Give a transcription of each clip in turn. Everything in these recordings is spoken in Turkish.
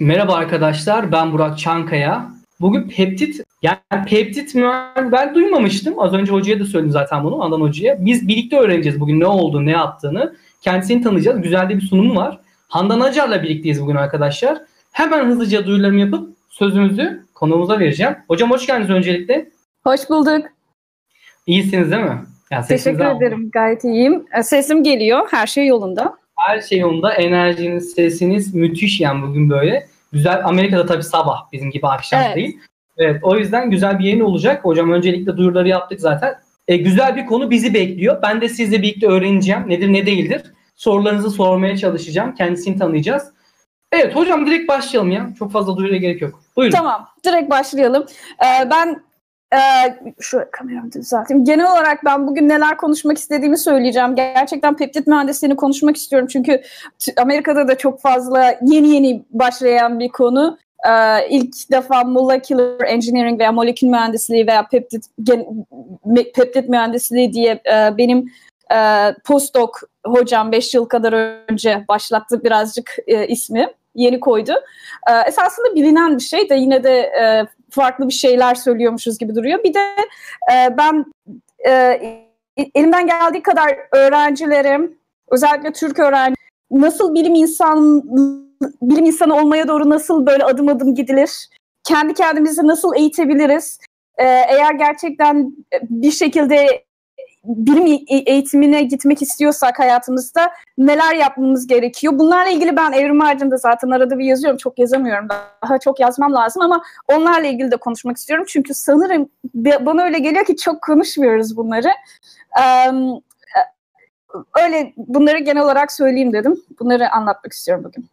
Merhaba arkadaşlar, ben Burak Çankaya. Bugün peptit, yani peptit ben duymamıştım. Az önce hocaya da söyledim zaten bunu, Andan hocaya. Biz birlikte öğreneceğiz bugün ne oldu, ne yaptığını. Kendisini tanıyacağız. Güzel de bir sunumu var. Handan Acar'la birlikteyiz bugün arkadaşlar. Hemen hızlıca duyurularımı yapıp sözümüzü konuğumuza vereceğim. Hocam hoş geldiniz öncelikle. Hoş bulduk. İyisiniz değil mi? Yani Teşekkür ederim. Gayet iyiyim. Sesim geliyor. Her şey yolunda. Her şey yolunda. Enerjiniz, sesiniz müthiş yani bugün böyle. Güzel. Amerika'da tabii sabah bizim gibi akşam evet. değil. Evet o yüzden güzel bir yayın olacak. Hocam öncelikle duyuruları yaptık zaten. E, güzel bir konu bizi bekliyor. Ben de sizle birlikte öğreneceğim. Nedir ne değildir. Sorularınızı sormaya çalışacağım. Kendisini tanıyacağız. Evet hocam direkt başlayalım ya. Çok fazla duyuruya gerek yok. Buyurun. Tamam direkt başlayalım. Ee, ben ee, şu kameramı düzelteyim. Genel olarak ben bugün neler konuşmak istediğimi söyleyeceğim. Gerçekten peptit mühendisliğini konuşmak istiyorum. Çünkü Amerika'da da çok fazla yeni yeni başlayan bir konu. Ee, ilk defa molecular engineering veya molekül mühendisliği veya peptit, peptit mühendisliği diye e, benim e, postdoc hocam 5 yıl kadar önce başlattı birazcık e, ismi. Yeni koydu. E, esasında bilinen bir şey de yine de e, farklı bir şeyler söylüyormuşuz gibi duruyor. Bir de e, ben e, elimden geldiği kadar öğrencilerim, özellikle Türk öğrenci nasıl bilim insan bilim insanı olmaya doğru nasıl böyle adım adım gidilir? Kendi kendimizi nasıl eğitebiliriz? Ee, eğer gerçekten bir şekilde bilim eğitimine gitmek istiyorsak hayatımızda neler yapmamız gerekiyor? Bunlarla ilgili ben Evrim Ağacı'nda zaten arada bir yazıyorum. Çok yazamıyorum. Daha çok yazmam lazım ama onlarla ilgili de konuşmak istiyorum. Çünkü sanırım bana öyle geliyor ki çok konuşmuyoruz bunları. öyle bunları genel olarak söyleyeyim dedim. Bunları anlatmak istiyorum bugün.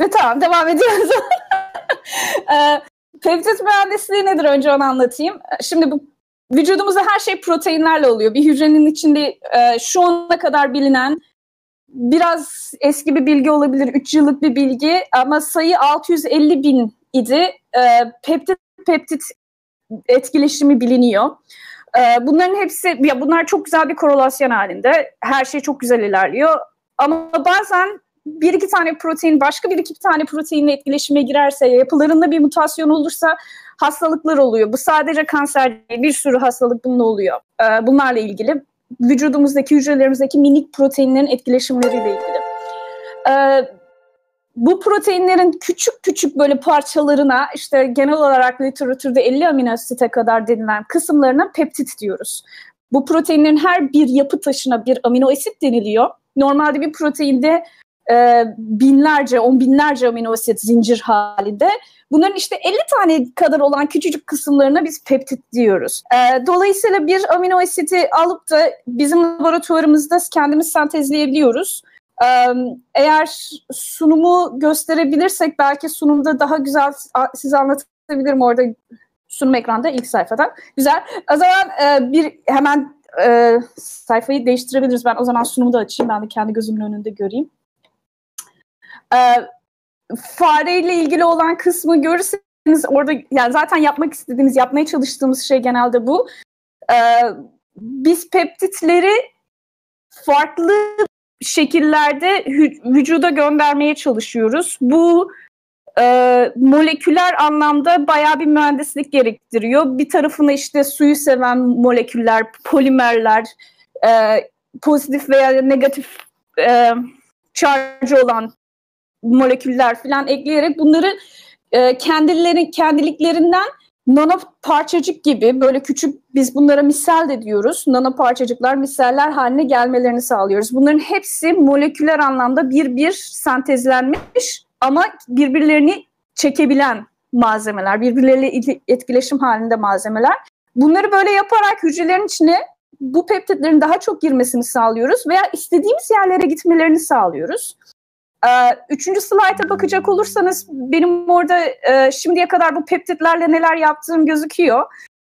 Ve tamam devam ediyoruz. Peptit mühendisliği nedir önce onu anlatayım. Şimdi bu vücudumuzda her şey proteinlerle oluyor. Bir hücrenin içinde e, şu ana kadar bilinen biraz eski bir bilgi olabilir, 3 yıllık bir bilgi ama sayı 650 bin idi. E, peptit peptit etkileşimi biliniyor. E, bunların hepsi, ya bunlar çok güzel bir korelasyon halinde. Her şey çok güzel ilerliyor. Ama bazen bir iki tane protein başka bir iki tane proteinle etkileşime girerse, yapılarında bir mutasyon olursa hastalıklar oluyor. Bu sadece kanser değil, bir sürü hastalık bununla oluyor. Ee, bunlarla ilgili. Vücudumuzdaki hücrelerimizdeki minik proteinlerin etkileşimleriyle ilgili. Ee, bu proteinlerin küçük küçük böyle parçalarına işte genel olarak literatürde 50 amino asite kadar denilen kısımlarına peptit diyoruz. Bu proteinlerin her bir yapı taşına bir amino asit deniliyor. Normalde bir proteinde e, binlerce, on binlerce amino asit zincir halinde. Bunların işte 50 tane kadar olan küçücük kısımlarına biz peptit diyoruz. E, dolayısıyla bir amino asiti alıp da bizim laboratuvarımızda kendimiz sentezleyebiliyoruz. E, eğer sunumu gösterebilirsek belki sunumda daha güzel size anlatabilirim orada sunum ekranda ilk sayfada. Güzel. O zaman e, bir hemen e, sayfayı değiştirebiliriz. Ben o zaman sunumu da açayım. Ben de kendi gözümün önünde göreyim. E, fareyle ilgili olan kısmı görürseniz orada yani zaten yapmak istediğimiz, yapmaya çalıştığımız şey genelde bu. E, biz peptitleri farklı şekillerde vücuda göndermeye çalışıyoruz. Bu e, moleküler anlamda bayağı bir mühendislik gerektiriyor. Bir tarafına işte suyu seven moleküller, polimerler, e, pozitif veya negatif e, charge olan moleküller falan ekleyerek bunları e, kendileri kendiliklerinden nano parçacık gibi böyle küçük biz bunlara misal de diyoruz. Nano parçacıklar misaller haline gelmelerini sağlıyoruz. Bunların hepsi moleküler anlamda bir bir sentezlenmiş ama birbirlerini çekebilen malzemeler, birbirleriyle etkileşim halinde malzemeler. Bunları böyle yaparak hücrelerin içine bu peptitlerin daha çok girmesini sağlıyoruz veya istediğimiz yerlere gitmelerini sağlıyoruz. Ee, üçüncü slayta bakacak olursanız benim orada e, şimdiye kadar bu peptitlerle neler yaptığım gözüküyor.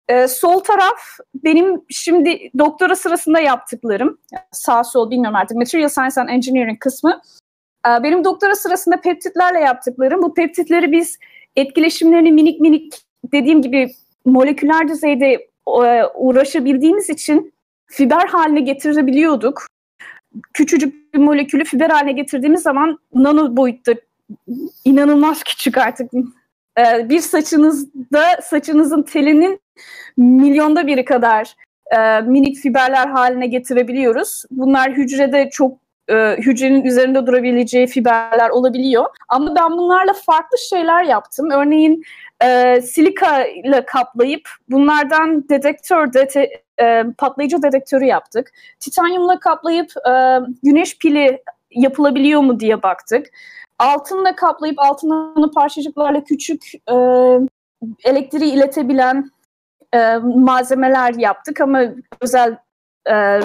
Ee, sol taraf benim şimdi doktora sırasında yaptıklarım. Sağ sol bilmiyorum artık. Material Science and Engineering kısmı. Ee, benim doktora sırasında peptitlerle yaptıklarım. Bu peptitleri biz etkileşimlerini minik minik dediğim gibi moleküler düzeyde e, uğraşabildiğimiz için fiber haline getirebiliyorduk küçücük bir molekülü fiber haline getirdiğimiz zaman nano boyutta inanılmaz küçük artık. Ee, bir saçınızda saçınızın telinin milyonda biri kadar e, minik fiberler haline getirebiliyoruz. Bunlar hücrede çok e, hücrenin üzerinde durabileceği fiberler olabiliyor. Ama ben bunlarla farklı şeyler yaptım. Örneğin e, silika ile kaplayıp bunlardan dedektör, dete, e, patlayıcı dedektörü yaptık. Titanyumla kaplayıp e, güneş pili yapılabiliyor mu diye baktık. Altınla kaplayıp altın parçacıklarla küçük e, elektriği iletebilen e, malzemeler yaptık ama özel e,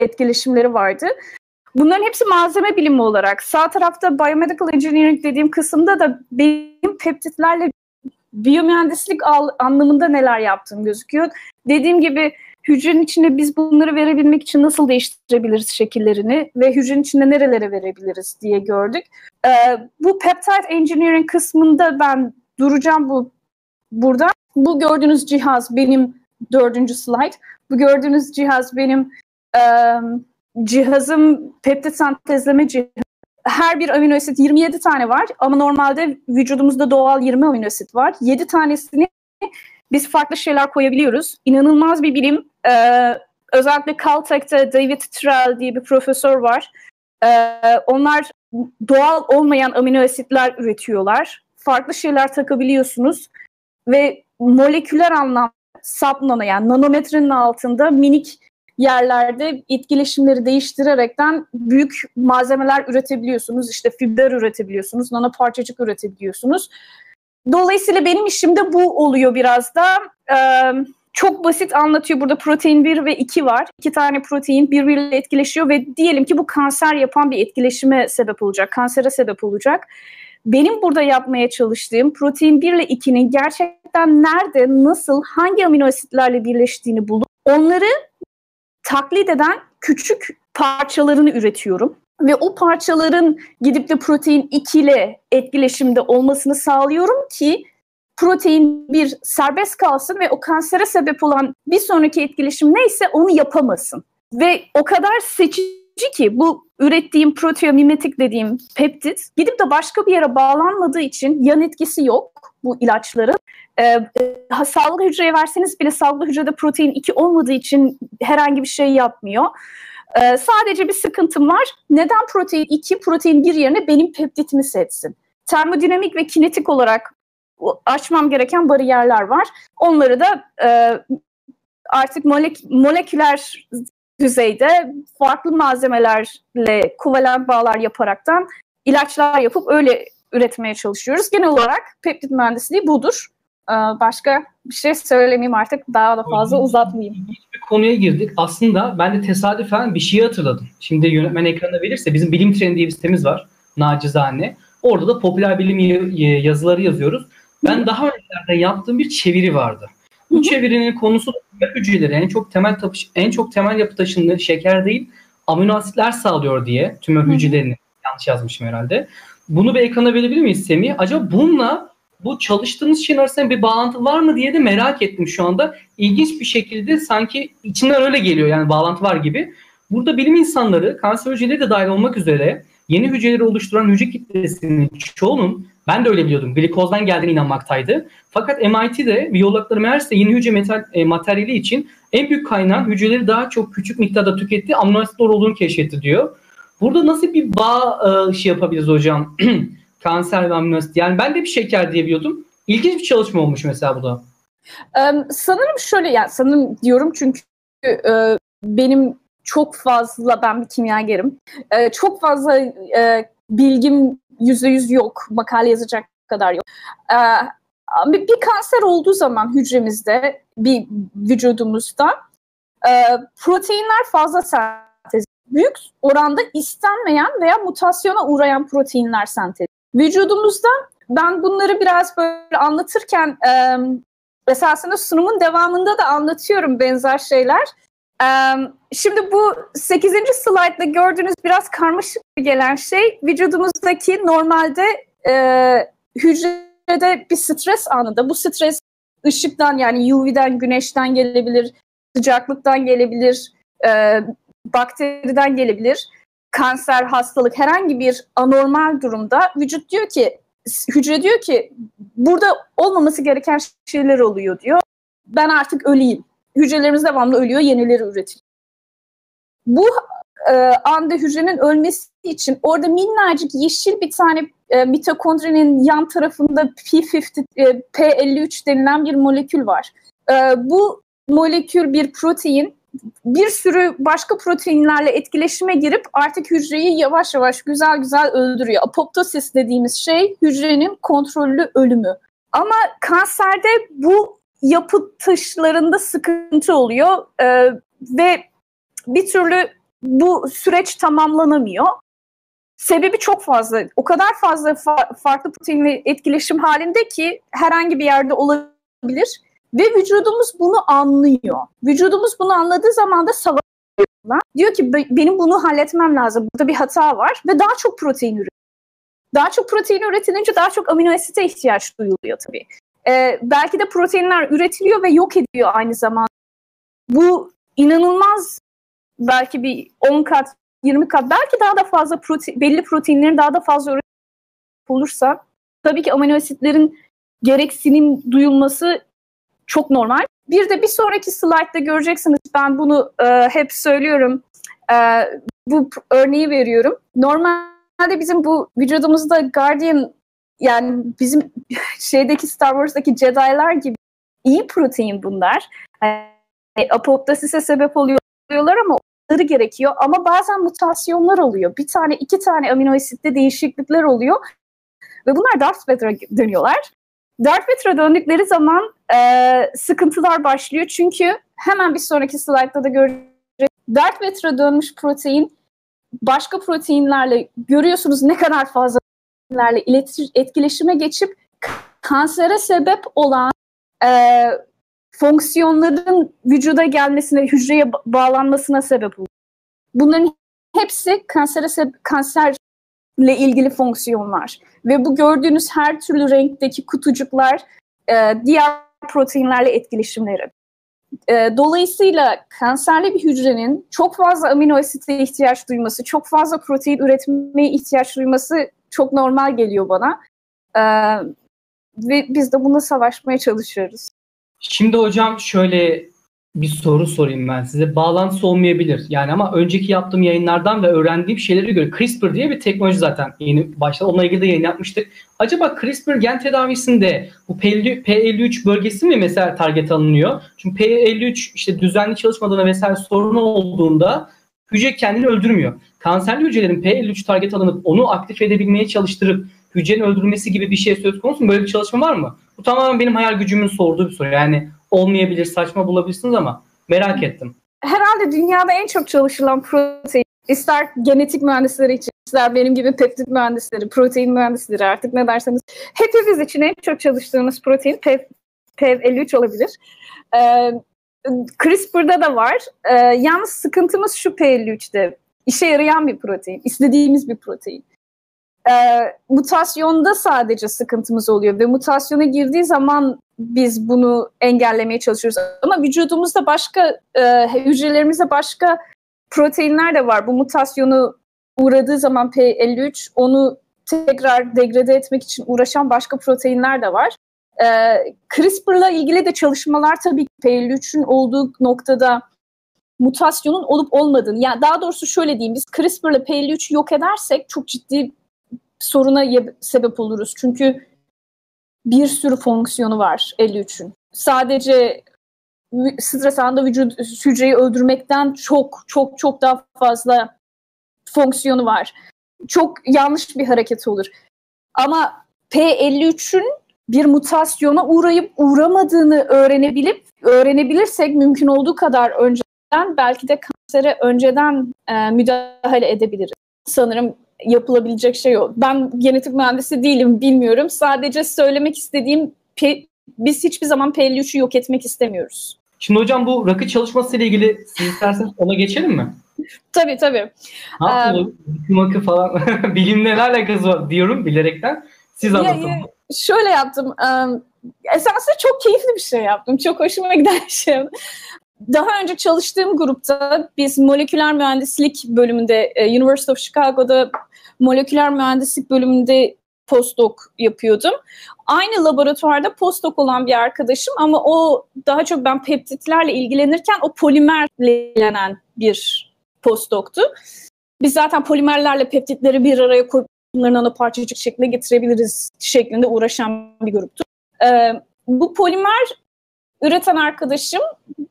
etkileşimleri vardı. Bunların hepsi malzeme bilimi olarak. Sağ tarafta biomedical engineering dediğim kısımda da benim peptitlerle biyomühendislik anlamında neler yaptığım gözüküyor. Dediğim gibi hücrenin içinde biz bunları verebilmek için nasıl değiştirebiliriz şekillerini ve hücrenin içinde nerelere verebiliriz diye gördük. Ee, bu peptide engineering kısmında ben duracağım bu burada. Bu gördüğünüz cihaz benim dördüncü slide. Bu gördüğünüz cihaz benim e, cihazım peptit sentezleme cihazı. Her bir amino asit 27 tane var ama normalde vücudumuzda doğal 20 amino asit var. 7 tanesini biz farklı şeyler koyabiliyoruz. İnanılmaz bir bilim. Ee, özellikle Caltech'te David Trell diye bir profesör var. Ee, onlar doğal olmayan amino asitler üretiyorlar. Farklı şeyler takabiliyorsunuz ve moleküler anlamda subnano yani nanometrenin altında minik yerlerde etkileşimleri değiştirerekten büyük malzemeler üretebiliyorsunuz. İşte fiber üretebiliyorsunuz, nano parçacık üretebiliyorsunuz. Dolayısıyla benim işimde bu oluyor biraz da. Ee, çok basit anlatıyor. Burada protein 1 ve 2 var. İki tane protein birbiriyle etkileşiyor ve diyelim ki bu kanser yapan bir etkileşime sebep olacak, kansere sebep olacak. Benim burada yapmaya çalıştığım protein 1 ile 2'nin gerçekten nerede, nasıl, hangi amino asitlerle birleştiğini bulup onları taklit eden küçük parçalarını üretiyorum. Ve o parçaların gidip de protein 2 ile etkileşimde olmasını sağlıyorum ki protein 1 serbest kalsın ve o kansere sebep olan bir sonraki etkileşim neyse onu yapamasın. Ve o kadar seçici ki bu ürettiğim proteomimetik dediğim peptit gidip de başka bir yere bağlanmadığı için yan etkisi yok bu ilaçların. Ee, e, sağlıklı hücreye verseniz bile sağlıklı hücrede protein 2 olmadığı için herhangi bir şey yapmıyor. Ee, sadece bir sıkıntım var. Neden protein 2 protein 1 yerine benim peptitimi seçsin? Termodinamik ve kinetik olarak açmam gereken bariyerler var. Onları da e, artık molek moleküler düzeyde farklı malzemelerle kovalent bağlar yaparaktan ilaçlar yapıp öyle üretmeye çalışıyoruz. Genel olarak peptit mühendisliği budur. Ee, başka bir şey söylemeyeyim artık daha da fazla uzatmayayım. Bir konuya girdik. Aslında ben de tesadüfen bir şeyi hatırladım. Şimdi yönetmen ekranına verirse bizim bilim treni diye bir sitemiz var. Nacizane. Orada da popüler bilim yazıları yazıyoruz. Ben daha öncelerde yaptığım bir çeviri vardı. Bu çevirinin konusu tümör hücreleri en çok temel tapış, en çok temel yapı taşını şeker değil amino asitler sağlıyor diye tümör hücrelerini yanlış yazmışım herhalde. Bunu bir ekrana verebilir miyiz Semih? Acaba bununla bu çalıştığınız şeyin arasında bir bağlantı var mı diye de merak ettim şu anda. İlginç bir şekilde sanki içinden öyle geliyor yani bağlantı var gibi. Burada bilim insanları kanser hücreleri de dahil olmak üzere yeni hücreleri oluşturan hücre kitlesinin çoğunun ben de öyle biliyordum. Glikozdan geldiğine inanmaktaydı. Fakat MIT'de biyologları meğerse yeni hücre metal, e, materyali için en büyük kaynağı hücreleri daha çok küçük miktarda tükettiği amino asitler olduğunu keşfetti diyor. Burada nasıl bir bağ e, şey yapabiliriz hocam? Kanser ve amino asit. Yani ben de bir şeker diye biliyordum. İlginç bir çalışma olmuş mesela bu da. Ee, sanırım şöyle yani sanırım diyorum çünkü e, benim çok fazla ben bir kimyagerim. E, çok fazla e, bilgim yüzde yüz yok. Makale yazacak kadar yok. Ee, bir, bir kanser olduğu zaman hücremizde, bir vücudumuzda e, proteinler fazla sentez. Büyük oranda istenmeyen veya mutasyona uğrayan proteinler sentez. Vücudumuzda ben bunları biraz böyle anlatırken e, esasında sunumun devamında da anlatıyorum benzer şeyler. Şimdi bu 8. slaytta gördüğünüz biraz karmaşık gelen şey vücudumuzdaki normalde e, hücrede bir stres anında. Bu stres ışıktan yani UV'den, güneşten gelebilir, sıcaklıktan gelebilir, e, bakteriden gelebilir. Kanser, hastalık, herhangi bir anormal durumda vücut diyor ki, hücre diyor ki burada olmaması gereken şeyler oluyor diyor. Ben artık öleyim. Hücrelerimiz devamlı ölüyor, yenileri üretiliyor. Bu e, anda hücrenin ölmesi için orada minnacık yeşil bir tane e, mitokondrinin yan tarafında P50, e, P53 denilen bir molekül var. E, bu molekül bir protein bir sürü başka proteinlerle etkileşime girip artık hücreyi yavaş yavaş güzel güzel öldürüyor. Apoptosis dediğimiz şey hücrenin kontrollü ölümü. Ama kanserde bu yapı taşlarında sıkıntı oluyor ee, ve bir türlü bu süreç tamamlanamıyor. Sebebi çok fazla. O kadar fazla fa- farklı proteinle etkileşim halinde ki herhangi bir yerde olabilir ve vücudumuz bunu anlıyor. Vücudumuz bunu anladığı zaman da savaş Diyor ki benim bunu halletmem lazım. Burada bir hata var ve daha çok protein üretiyor. Daha çok protein üretilince daha çok amino asite ihtiyaç duyuluyor tabii. Ee, belki de proteinler üretiliyor ve yok ediyor aynı zamanda. Bu inanılmaz belki bir 10 kat, 20 kat, belki daha da fazla protein, belli proteinlerin daha da fazla olursa tabii ki amino asitlerin gereksinim duyulması çok normal. Bir de bir sonraki slaytta göreceksiniz ben bunu e, hep söylüyorum. E, bu örneği veriyorum. Normalde bizim bu vücudumuzda Guardian yani bizim şeydeki Star Wars'daki Jedi'lar gibi iyi protein bunlar. Yani apoptosise sebep oluyorlar ama onları gerekiyor. Ama bazen mutasyonlar oluyor. Bir tane, iki tane amino asitte değişiklikler oluyor. Ve bunlar Darth Vader'a dönüyorlar. Darth Vader'a döndükleri zaman e, sıkıntılar başlıyor. Çünkü hemen bir sonraki slaytta da göreceğiz. Darth Vader'a dönmüş protein başka proteinlerle görüyorsunuz ne kadar fazla proteinlerle etkileşime geçip kansere sebep olan e, fonksiyonların vücuda gelmesine, hücreye bağlanmasına sebep oluyor. Bunların hepsi kansere kanser ile ilgili fonksiyonlar. Ve bu gördüğünüz her türlü renkteki kutucuklar e, diğer proteinlerle etkileşimleri. E, dolayısıyla kanserli bir hücrenin çok fazla amino asite ihtiyaç duyması, çok fazla protein üretmeye ihtiyaç duyması çok normal geliyor bana. E, ve biz de buna savaşmaya çalışıyoruz. Şimdi hocam şöyle bir soru sorayım ben size. Bağlantısı olmayabilir. Yani ama önceki yaptığım yayınlardan ve öğrendiğim şeylere göre CRISPR diye bir teknoloji zaten yeni başladı. Onunla ilgili de yayın yapmıştık. Acaba CRISPR gen tedavisinde bu P53 bölgesi mi mesela target alınıyor? Çünkü P53 işte düzenli çalışmadığında vesaire sorun olduğunda hücre kendini öldürmüyor. Kanserli hücrelerin P53 target alınıp onu aktif edebilmeye çalıştırıp hücrenin öldürülmesi gibi bir şey söz konusu mu? Böyle bir çalışma var mı? Bu tamamen benim hayal gücümün sorduğu bir soru. Yani olmayabilir, saçma bulabilirsiniz ama merak ettim. Herhalde dünyada en çok çalışılan protein ister genetik mühendisleri için, ister benim gibi peptit mühendisleri, protein mühendisleri artık ne derseniz hepimiz için en çok çalıştığımız protein PEV, PEV53 olabilir. Ee, CRISPR'da da var. Ee, yalnız sıkıntımız şu P53'te. İşe yarayan bir protein, istediğimiz bir protein e, mutasyonda sadece sıkıntımız oluyor ve mutasyona girdiği zaman biz bunu engellemeye çalışıyoruz. Ama vücudumuzda başka e, hücrelerimizde başka proteinler de var. Bu mutasyonu uğradığı zaman P53 onu tekrar degrade etmek için uğraşan başka proteinler de var. E, CRISPR'la ilgili de çalışmalar tabii P53'ün olduğu noktada mutasyonun olup olmadığını, yani daha doğrusu şöyle diyeyim, biz CRISPR'la P53'ü yok edersek çok ciddi soruna sebep oluruz. Çünkü bir sürü fonksiyonu var 53'ün. Sadece stres anında vücut hücreyi öldürmekten çok çok çok daha fazla fonksiyonu var. Çok yanlış bir hareket olur. Ama P53'ün bir mutasyona uğrayıp uğramadığını öğrenebilip öğrenebilirsek mümkün olduğu kadar önceden belki de kansere önceden e, müdahale edebiliriz. Sanırım yapılabilecek şey yok. Ben genetik mühendisi değilim, bilmiyorum. Sadece söylemek istediğim biz hiçbir zaman P53'ü yok etmek istemiyoruz. Şimdi hocam bu rakı çalışması ile ilgili siz isterseniz ona geçelim mi? tabii tabii. Ne yaptınız? Makı falan bilimle ne alakası var diyorum bilerekten. Siz anlatın. Ya, şöyle yaptım. Um, esasında çok keyifli bir şey yaptım. Çok hoşuma giden bir şey. Daha önce çalıştığım grupta biz moleküler mühendislik bölümünde e, University of Chicago'da moleküler mühendislik bölümünde postdoc yapıyordum. Aynı laboratuvarda postdoc olan bir arkadaşım ama o daha çok ben peptitlerle ilgilenirken o polimerle ilgilenen bir postdoctu. Biz zaten polimerlerle peptitleri bir araya koyup bunları nanoparçacık şekline getirebiliriz şeklinde uğraşan bir gruptu. Ee, bu polimer üreten arkadaşım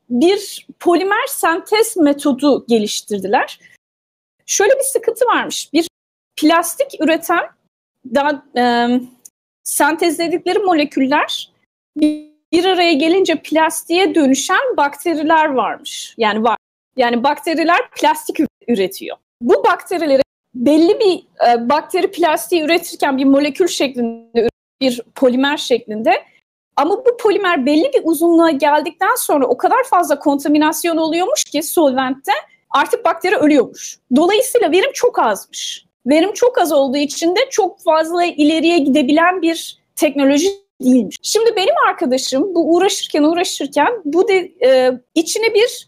bir polimer sentez metodu geliştirdiler. Şöyle bir sıkıntı varmış. Bir plastik üreten daha e, sentezledikleri moleküller bir araya gelince plastiğe dönüşen bakteriler varmış. Yani var. Yani bakteriler plastik üretiyor. Bu bakterileri belli bir e, bakteri plastiği üretirken bir molekül şeklinde bir polimer şeklinde ama bu polimer belli bir uzunluğa geldikten sonra o kadar fazla kontaminasyon oluyormuş ki solventte artık bakteri ölüyormuş. Dolayısıyla verim çok azmış. Verim çok az olduğu için de çok fazla ileriye gidebilen bir teknoloji değilmiş. Şimdi benim arkadaşım bu uğraşırken uğraşırken bu de e, içine bir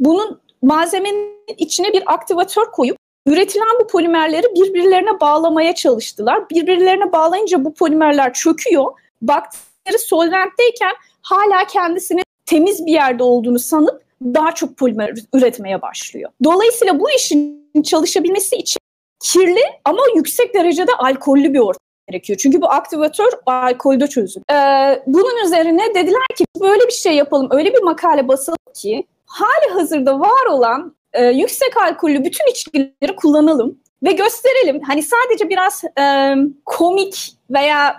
bunun malzemenin içine bir aktivatör koyup üretilen bu polimerleri birbirlerine bağlamaya çalıştılar. Birbirlerine bağlayınca bu polimerler çöküyor. Bakteri solventteyken hala kendisini temiz bir yerde olduğunu sanıp daha çok polimer üretmeye başlıyor. Dolayısıyla bu işin çalışabilmesi için kirli ama yüksek derecede alkollü bir ortam gerekiyor. Çünkü bu aktivatör alkolde çözülür. Ee, bunun üzerine dediler ki böyle bir şey yapalım, öyle bir makale basalım ki hali hazırda var olan e, yüksek alkollü bütün içkileri kullanalım ve gösterelim. Hani sadece biraz e, komik veya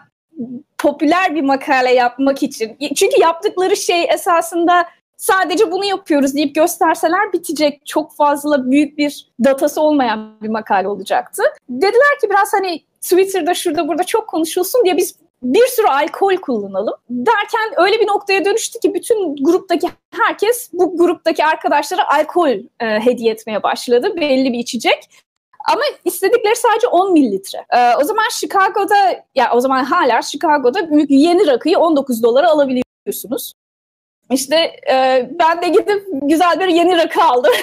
popüler bir makale yapmak için. Çünkü yaptıkları şey esasında sadece bunu yapıyoruz deyip gösterseler bitecek çok fazla büyük bir datası olmayan bir makale olacaktı. Dediler ki biraz hani Twitter'da şurada burada çok konuşulsun diye biz bir sürü alkol kullanalım derken öyle bir noktaya dönüştü ki bütün gruptaki herkes bu gruptaki arkadaşlara alkol e, hediye etmeye başladı. Belli bir içecek. Ama istedikleri sadece 10 mililitre. Ee, o zaman Chicago'da, ya o zaman hala Chicago'da yeni rakıyı 19 dolara alabiliyorsunuz. İşte e, ben de gidip güzel bir yeni rakı aldım.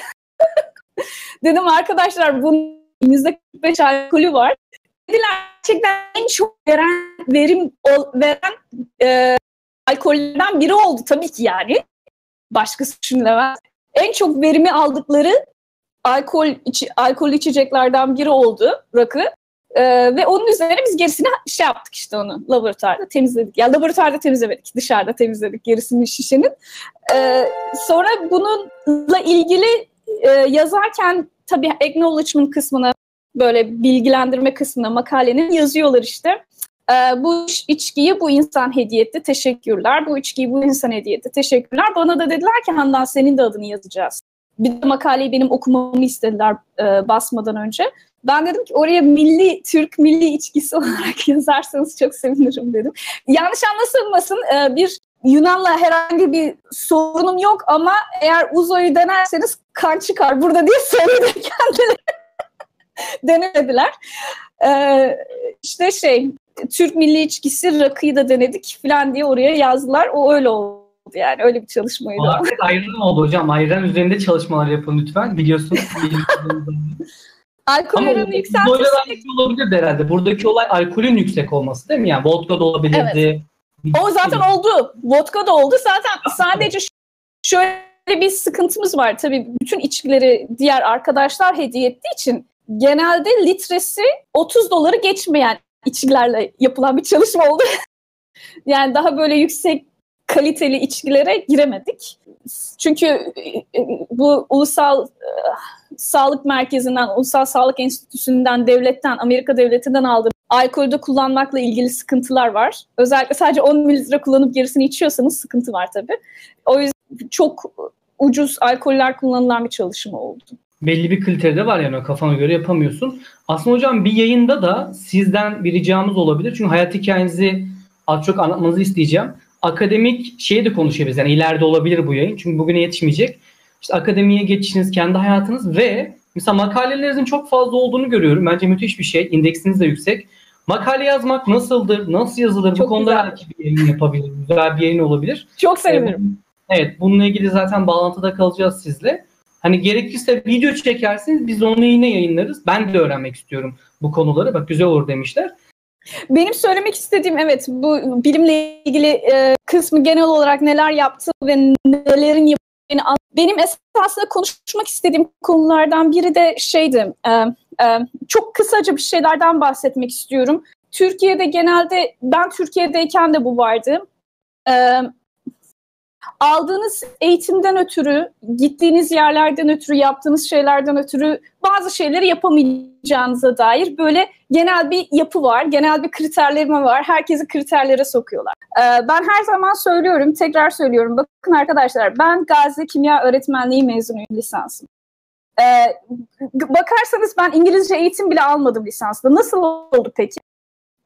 Dedim arkadaşlar bunun %45 alkolü var. Dediler gerçekten en çok veren, verim veren e, alkollerden biri oldu tabii ki yani. Başkası düşünülemez. En çok verimi aldıkları alkol içi, alkol içeceklerden biri oldu rakı. Ee, ve onun üzerine biz gerisini şey yaptık işte onu laboratuvarda temizledik. Ya yani laboratuvarda temizlemedik, dışarıda temizledik gerisini şişenin. Ee, sonra bununla ilgili e, yazarken tabii acknowledgement kısmına böyle bilgilendirme kısmına makalenin yazıyorlar işte. Ee, bu içkiyi bu insan hediye etti, teşekkürler. Bu içkiyi bu insan hediye etti, teşekkürler. Bana da dediler ki Handan senin de adını yazacağız. Bir de makaleyi benim okumamı istediler e, basmadan önce. Ben dedim ki oraya milli, Türk milli içkisi olarak yazarsanız çok sevinirim dedim. Yanlış anlaşılmasın e, bir Yunan'la herhangi bir sorunum yok ama eğer Uzo'yu denerseniz kan çıkar burada diye söyledi kendileri. Denemediler. Ee, işte şey Türk milli içkisi rakıyı da denedik falan diye oraya yazdılar. O öyle oldu yani. Öyle bir çalışmaydı. Artık ayran oldu hocam. Ayran üzerinde çalışmalar yapın lütfen. Biliyorsunuz. Alkol Ama oranı yükseltirse... olabilir herhalde. Buradaki olay alkolün yüksek olması değil mi? Yani vodka da olabilirdi. Evet. O zaten oldu. Vodka da oldu. Zaten sadece şöyle bir sıkıntımız var. Tabii bütün içkileri diğer arkadaşlar hediye ettiği için genelde litresi 30 doları geçmeyen içkilerle yapılan bir çalışma oldu. yani daha böyle yüksek kaliteli içkilere giremedik. Çünkü e, e, bu ulusal e, sağlık merkezinden, ulusal sağlık enstitüsünden, devletten, Amerika devletinden aldığım alkolde kullanmakla ilgili sıkıntılar var. Özellikle sadece 10 mililitre kullanıp gerisini içiyorsanız sıkıntı var tabii. O yüzden çok ucuz alkoller kullanılan bir çalışma oldu. Belli bir kriterde var yani kafana göre yapamıyorsun. Aslında hocam bir yayında da sizden bir ricamız olabilir. Çünkü hayat hikayenizi az çok anlatmanızı isteyeceğim akademik şeyi de konuşabiliriz. Yani ileride olabilir bu yayın. Çünkü bugüne yetişmeyecek. İşte akademiye geçişiniz, kendi hayatınız ve mesela makalelerinizin çok fazla olduğunu görüyorum. Bence müthiş bir şey. İndeksiniz de yüksek. Makale yazmak nasıldır? Nasıl yazılır? Çok bu konuda belki bir yayın yapabilir. Güzel bir yayın olabilir. Çok sevinirim. Evet bununla ilgili zaten bağlantıda kalacağız sizle. Hani gerekirse video çekersiniz biz onu yine yayınlarız. Ben de öğrenmek istiyorum bu konuları. Bak güzel olur demişler. Benim söylemek istediğim evet bu bilimle ilgili e, kısmı genel olarak neler yaptı ve nelerin yaptığını benim esasında konuşmak istediğim konulardan biri de şeydi e, e, çok kısaca bir şeylerden bahsetmek istiyorum. Türkiye'de genelde ben Türkiye'deyken de bu vardı. E, aldığınız eğitimden ötürü, gittiğiniz yerlerden ötürü, yaptığınız şeylerden ötürü bazı şeyleri yapamayacağınıza dair böyle genel bir yapı var, genel bir kriterleme var. Herkesi kriterlere sokuyorlar. Ee, ben her zaman söylüyorum, tekrar söylüyorum. Bakın arkadaşlar ben Gazi Kimya Öğretmenliği mezunuyum lisansım. Ee, bakarsanız ben İngilizce eğitim bile almadım lisansla. Nasıl oldu peki?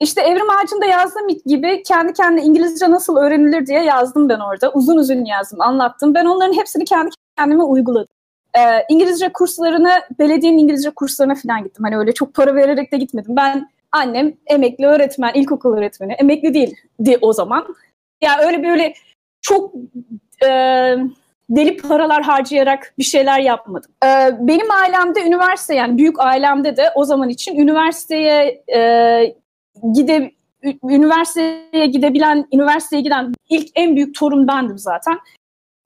İşte Evrim Ağacı'nda yazdığım gibi kendi kendine İngilizce nasıl öğrenilir diye yazdım ben orada. Uzun uzun yazdım, anlattım. Ben onların hepsini kendi kendime uyguladım. Ee, İngilizce kurslarına, belediyenin İngilizce kurslarına falan gittim. Hani öyle çok para vererek de gitmedim. Ben annem emekli öğretmen, ilkokul öğretmeni. Emekli değildi o zaman. Yani öyle böyle çok e, deli paralar harcayarak bir şeyler yapmadım. Ee, benim ailemde üniversite yani büyük ailemde de o zaman için üniversiteye e, gide üniversiteye gidebilen, üniversiteye giden ilk en büyük torun bendim zaten.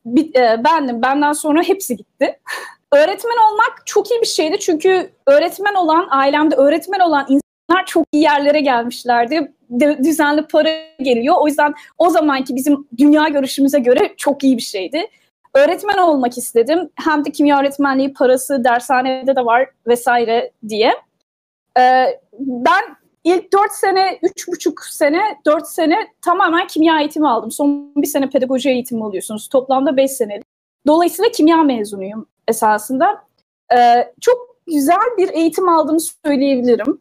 Bir, e, bendim. Benden sonra hepsi gitti. öğretmen olmak çok iyi bir şeydi çünkü öğretmen olan, ailemde öğretmen olan insanlar çok iyi yerlere gelmişlerdi. De, düzenli para geliyor. O yüzden o zamanki bizim dünya görüşümüze göre çok iyi bir şeydi. Öğretmen olmak istedim. Hem de kimya öğretmenliği parası dershanede de var vesaire diye. Ee, ben İlk 4 sene, 3,5 sene, 4 sene tamamen kimya eğitimi aldım. Son bir sene pedagoji eğitimi alıyorsunuz. Toplamda 5 senelik. Dolayısıyla kimya mezunuyum esasında. Ee, çok güzel bir eğitim aldığımı söyleyebilirim.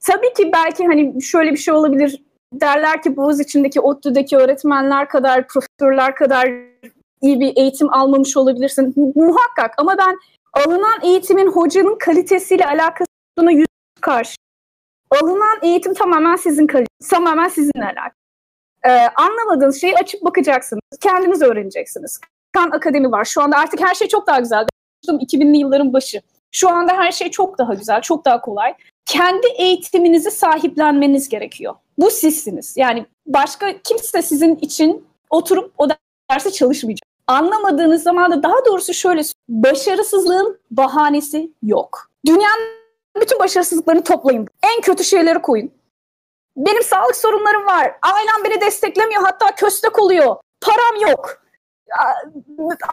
Tabii ki belki hani şöyle bir şey olabilir. Derler ki Boğaz içindeki ODTÜ'deki öğretmenler kadar, profesörler kadar iyi bir eğitim almamış olabilirsin. Muhakkak ama ben alınan eğitimin hocanın kalitesiyle alakası yüz karşı alınan eğitim tamamen sizin tamamen sizinle alakalı. Ee, anlamadığınız şeyi açıp bakacaksınız. Kendiniz öğreneceksiniz. Kan Akademi var. Şu anda artık her şey çok daha güzel. 2000'li yılların başı. Şu anda her şey çok daha güzel, çok daha kolay. Kendi eğitiminizi sahiplenmeniz gerekiyor. Bu sizsiniz. Yani başka kimse sizin için oturup o dersi çalışmayacak. Anlamadığınız zaman da daha doğrusu şöyle başarısızlığın bahanesi yok. Dünyanın bütün başarısızlıklarını toplayın. En kötü şeyleri koyun. Benim sağlık sorunlarım var. Ailem beni desteklemiyor. Hatta köstek oluyor. Param yok.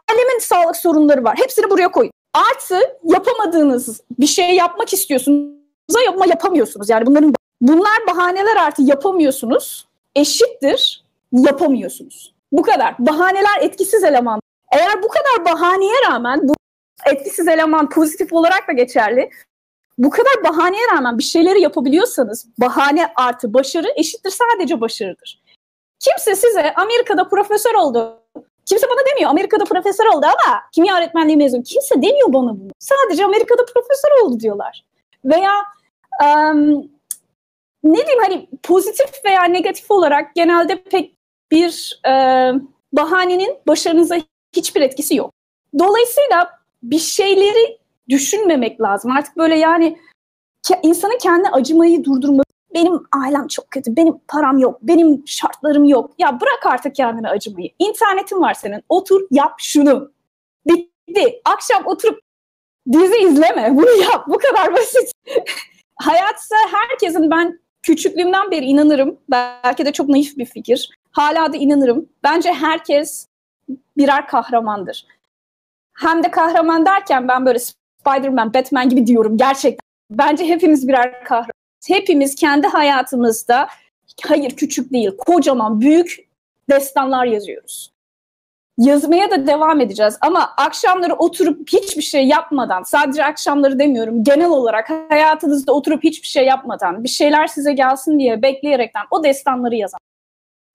Ailemin sağlık sorunları var. Hepsini buraya koyun. Artı yapamadığınız bir şey yapmak istiyorsunuz ama yapamıyorsunuz. Yani bunların bunlar bahaneler artı yapamıyorsunuz. Eşittir yapamıyorsunuz. Bu kadar. Bahaneler etkisiz eleman. Eğer bu kadar bahaneye rağmen bu etkisiz eleman pozitif olarak da geçerli bu kadar bahaneye rağmen bir şeyleri yapabiliyorsanız bahane artı başarı eşittir sadece başarıdır. Kimse size Amerika'da profesör oldu. Kimse bana demiyor Amerika'da profesör oldu ama kimya öğretmenliği mezun. Kimse demiyor bana bunu. Sadece Amerika'da profesör oldu diyorlar. Veya um, ne diyeyim hani pozitif veya negatif olarak genelde pek bir e, bahanenin başarınıza hiçbir etkisi yok. Dolayısıyla bir şeyleri düşünmemek lazım. Artık böyle yani insanın kendi acımayı durdurması. Benim ailem çok kötü, benim param yok, benim şartlarım yok. Ya bırak artık kendine acımayı. İnternetin var senin. Otur yap şunu. Bitti. Akşam oturup dizi izleme. Bunu yap. Bu kadar basit. Hayatta herkesin ben küçüklüğümden beri inanırım. Belki de çok naif bir fikir. Hala da inanırım. Bence herkes birer kahramandır. Hem de kahraman derken ben böyle Spider-Man, Batman gibi diyorum gerçekten. Bence hepimiz birer kahraman. Hepimiz kendi hayatımızda hayır küçük değil, kocaman, büyük destanlar yazıyoruz. Yazmaya da devam edeceğiz ama akşamları oturup hiçbir şey yapmadan, sadece akşamları demiyorum, genel olarak hayatınızda oturup hiçbir şey yapmadan, bir şeyler size gelsin diye bekleyerekten o destanları yazan.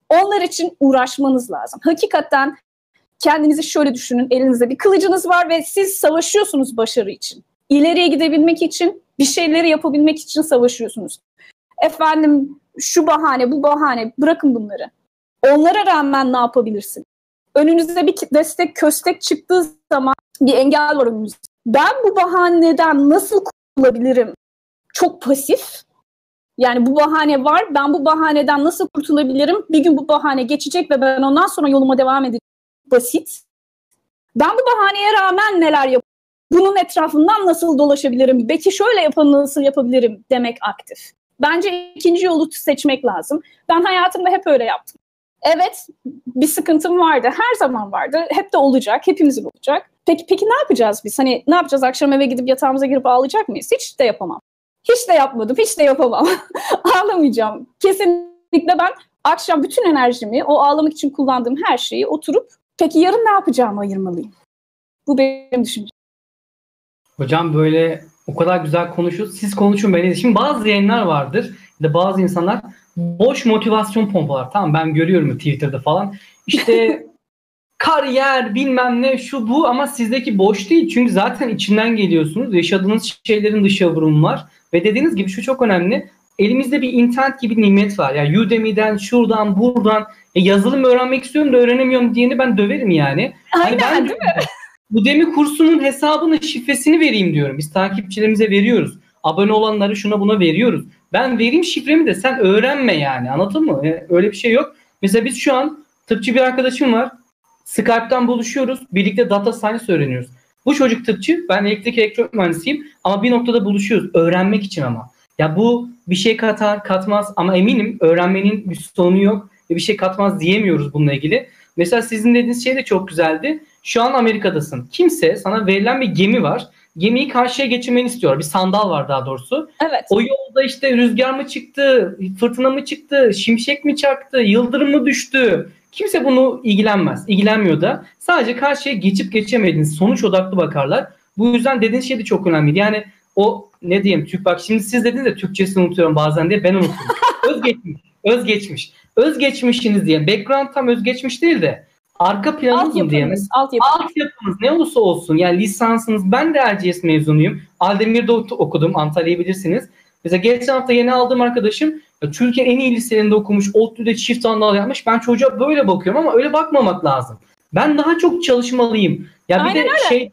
Onlar için uğraşmanız lazım. Hakikaten kendinizi şöyle düşünün. Elinizde bir kılıcınız var ve siz savaşıyorsunuz başarı için. İleriye gidebilmek için, bir şeyleri yapabilmek için savaşıyorsunuz. Efendim şu bahane, bu bahane bırakın bunları. Onlara rağmen ne yapabilirsin? önünüze bir destek köstek çıktığı zaman bir engel var önünüzde. Ben bu bahaneden nasıl kurtulabilirim? Çok pasif. Yani bu bahane var. Ben bu bahaneden nasıl kurtulabilirim? Bir gün bu bahane geçecek ve ben ondan sonra yoluma devam edeceğim. Basit. Ben bu bahaneye rağmen neler yapabilirim? Bunun etrafından nasıl dolaşabilirim? Belki şöyle yapan nasıl yapabilirim demek aktif. Bence ikinci yolu seçmek lazım. Ben hayatımda hep öyle yaptım. Evet bir sıkıntım vardı. Her zaman vardı. Hep de olacak. Hepimizin olacak. Peki peki ne yapacağız biz? Hani ne yapacağız? Akşam eve gidip yatağımıza girip ağlayacak mıyız? Hiç de yapamam. Hiç de yapmadım. Hiç de yapamam. Ağlamayacağım. Kesinlikle ben akşam bütün enerjimi, o ağlamak için kullandığım her şeyi oturup peki yarın ne yapacağımı ayırmalıyım. Bu benim düşüncem. Hocam böyle o kadar güzel konuşuyoruz. Siz konuşun beni. Şimdi bazı yayınlar vardır. Ya bazı insanlar boş motivasyon pompalar. Tamam ben görüyorum Twitter'da falan. İşte kariyer bilmem ne şu bu ama sizdeki boş değil. Çünkü zaten içinden geliyorsunuz. Yaşadığınız şeylerin dışa vurumu var. Ve dediğiniz gibi şu çok önemli. Elimizde bir internet gibi nimet var. Yani Udemy'den, şuradan, buradan e, yazılım öğrenmek istiyorum da öğrenemiyorum diyeni ben döverim yani. Aynen hani ben, değil mi? Udemy kursunun hesabını, şifresini vereyim diyorum. Biz takipçilerimize veriyoruz. Abone olanları şuna buna veriyoruz. Ben vereyim şifremi de sen öğrenme yani. Anladın mı? Yani öyle bir şey yok. Mesela biz şu an tıpçı bir arkadaşım var. Skype'tan buluşuyoruz. Birlikte data science öğreniyoruz. Bu çocuk tıpçı. Ben elektrik elektronik mühendisiyim. Ama bir noktada buluşuyoruz. Öğrenmek için ama. Ya bu bir şey katar katmaz ama eminim öğrenmenin bir sonu yok ve bir şey katmaz diyemiyoruz bununla ilgili. Mesela sizin dediğiniz şey de çok güzeldi. Şu an Amerika'dasın. Kimse sana verilen bir gemi var. Gemiyi karşıya geçirmeni istiyor. Bir sandal var daha doğrusu. Evet. O yolda işte rüzgar mı çıktı, fırtına mı çıktı, şimşek mi çaktı, yıldırım mı düştü? Kimse bunu ilgilenmez. İlgilenmiyor da. Sadece karşıya geçip geçemediğiniz sonuç odaklı bakarlar. Bu yüzden dediğiniz şey de çok önemli. Yani o ne diyeyim Türk bak şimdi siz dediniz de Türkçesini unutuyorum bazen diye ben unutuyorum. özgeçmiş. Özgeçmiş. Özgeçmişiniz diye. Background tam özgeçmiş değil de arka planınız diyemez. Altyapınız. Altyapınız ne olursa olsun yani lisansınız ben de RGS mezunuyum. Aldemir'de okudum Antalya'yı bilirsiniz. Mesela geçen hafta yeni aldığım arkadaşım Türkiye en iyi liselerinde okumuş, ODTÜ'de çift anadal yapmış. Ben çocuğa böyle bakıyorum ama öyle bakmamak lazım. Ben daha çok çalışmalıyım. Ya bir Aynen de öyle. şey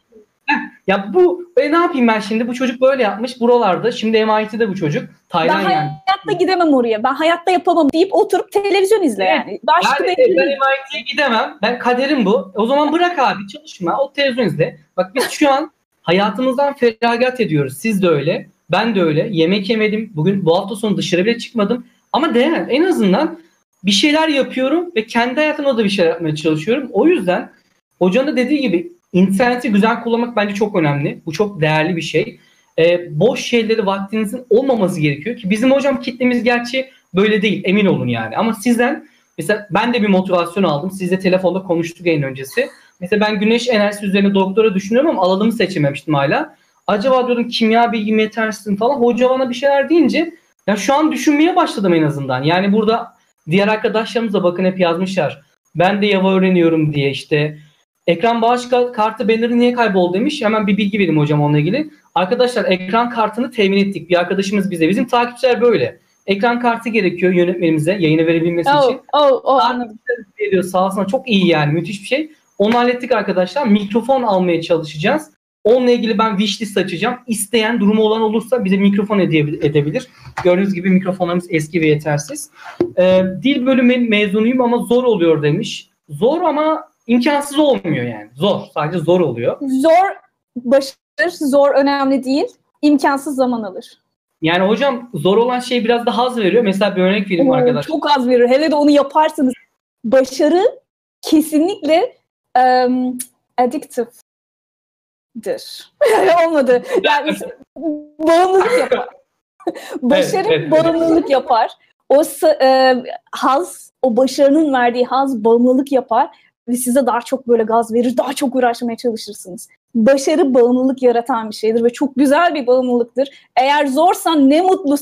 ya bu e, ne yapayım ben şimdi? Bu çocuk böyle yapmış buralarda. Şimdi MIT'de bu çocuk. Ben Taylan yani. hayatta gidemem oraya. Ben hayatta yapamam deyip oturup televizyon izle yani. Başka Yani ben MIT'ye gidemem. Ben kaderim bu. O zaman bırak abi çalışma. O televizyon izle. Bak biz şu an hayatımızdan feragat ediyoruz. Siz de öyle. Ben de öyle. Yemek yemedim. Bugün bu hafta sonu dışarı bile çıkmadım. Ama değer. En azından bir şeyler yapıyorum ve kendi hayatımda da bir şeyler yapmaya çalışıyorum. O yüzden hocanın da dediği gibi interneti güzel kullanmak bence çok önemli. Bu çok değerli bir şey. Ee, boş şeyleri vaktinizin olmaması gerekiyor ki bizim hocam kitlemiz gerçi böyle değil emin olun yani. Ama sizden mesela ben de bir motivasyon aldım. Sizle telefonda konuştuk en öncesi. Mesela ben güneş enerjisi üzerine doktora düşünüyorum ama alanımı seçememiştim hala. Acaba diyorum kimya bilgim yetersin falan. Hoca bana bir şeyler deyince ya şu an düşünmeye başladım en azından. Yani burada diğer arkadaşlarımız da bakın hep yazmışlar. Ben de Java öğreniyorum diye işte ekran bağış kartı banneri niye kayboldu demiş. Hemen bir bilgi vereyim hocam onunla ilgili. Arkadaşlar ekran kartını temin ettik. Bir arkadaşımız bize. Bizim takipçiler böyle. Ekran kartı gerekiyor yönetmenimize yayını verebilmesi Oh, için. oh, oh, anladım. Veriyor sağ olsun çok iyi yani müthiş bir şey. Onu hallettik arkadaşlar. Mikrofon almaya çalışacağız. Onunla ilgili ben wishlist açacağım. İsteyen durumu olan olursa bize mikrofon edebilir. Gördüğünüz gibi mikrofonlarımız eski ve yetersiz. Ee, dil bölümü mezunuyum ama zor oluyor demiş. Zor ama imkansız olmuyor yani. Zor. Sadece zor oluyor. Zor başarır, zor önemli değil. İmkansız zaman alır. Yani hocam zor olan şey biraz da haz veriyor. Mesela bir örnek vereyim Oo, arkadaşlar. Çok az verir. Hele de onu yaparsanız. Başarı kesinlikle um, addictive'dır. Olmadı. Yani bağımlılık yapar. Başarı Evet, evet, bağımlılık yapar. O e, haz, o başarının verdiği haz bağımlılık yapar ve size daha çok böyle gaz verir, daha çok uğraşmaya çalışırsınız. Başarı bağımlılık yaratan bir şeydir ve çok güzel bir bağımlılıktır. Eğer zorsan ne mutlu.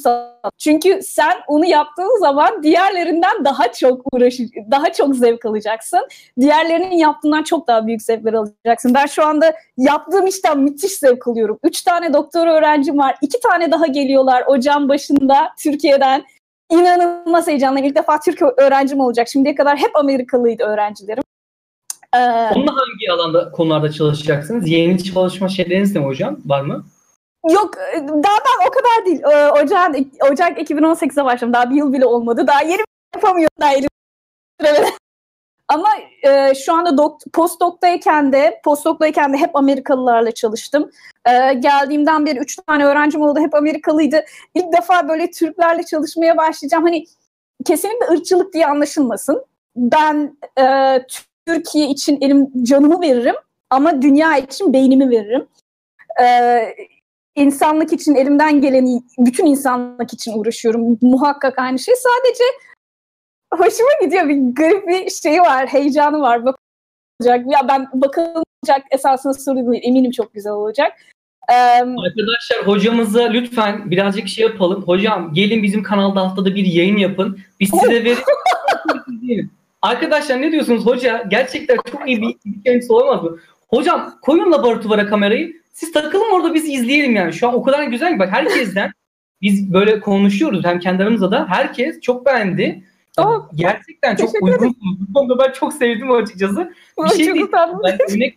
Çünkü sen onu yaptığın zaman diğerlerinden daha çok uğraş, daha çok zevk alacaksın. Diğerlerinin yaptığından çok daha büyük zevkler alacaksın. Ben şu anda yaptığım işten müthiş zevk alıyorum. Üç tane doktor öğrencim var. iki tane daha geliyorlar ocağın başında Türkiye'den. İnanılmaz heyecanlıyım. İlk defa Türk öğrencim olacak. Şimdiye kadar hep Amerikalıydı öğrencilerim. Ee, Onunla hangi alanda konularda çalışacaksınız? Yeni çalışma şeyleriniz ne hocam? Var mı? Yok daha ben o kadar değil. Ee, Ocak, Ocak 2018'e başladım. Daha bir yıl bile olmadı. Daha yeni yapamıyorum. Daha elim ama e, şu anda dokt, postdoktayken de postdoktayken de hep Amerikalılarla çalıştım. E, geldiğimden beri üç tane öğrencim oldu. Hep Amerikalıydı. İlk defa böyle Türklerle çalışmaya başlayacağım. Hani kesinlikle ırkçılık diye anlaşılmasın. Ben e, Türkiye için elim canımı veririm ama dünya için beynimi veririm. E, insanlık için elimden geleni bütün insanlık için uğraşıyorum. Muhakkak aynı şey. Sadece hoşuma gidiyor. Bir garip bir şeyi var, heyecanı var. Bakılacak. Ya ben bakılacak esasında soru değil. Eminim çok güzel olacak. Ee, Arkadaşlar hocamıza lütfen birazcık şey yapalım. Hocam gelin bizim kanalda haftada bir yayın yapın. Biz size verin. Arkadaşlar ne diyorsunuz hoca? Gerçekten çok iyi bir, kendisi olamaz mı? Hocam koyun laboratuvara kamerayı. Siz takılın orada biz izleyelim yani. Şu an o kadar güzel ki bak herkesten biz böyle konuşuyoruz hem kendi aramızda da herkes çok beğendi. Aa, Gerçekten çok uygun. Bu konuda ben çok sevdim açıkçası. Bir şey değil. Ben örnek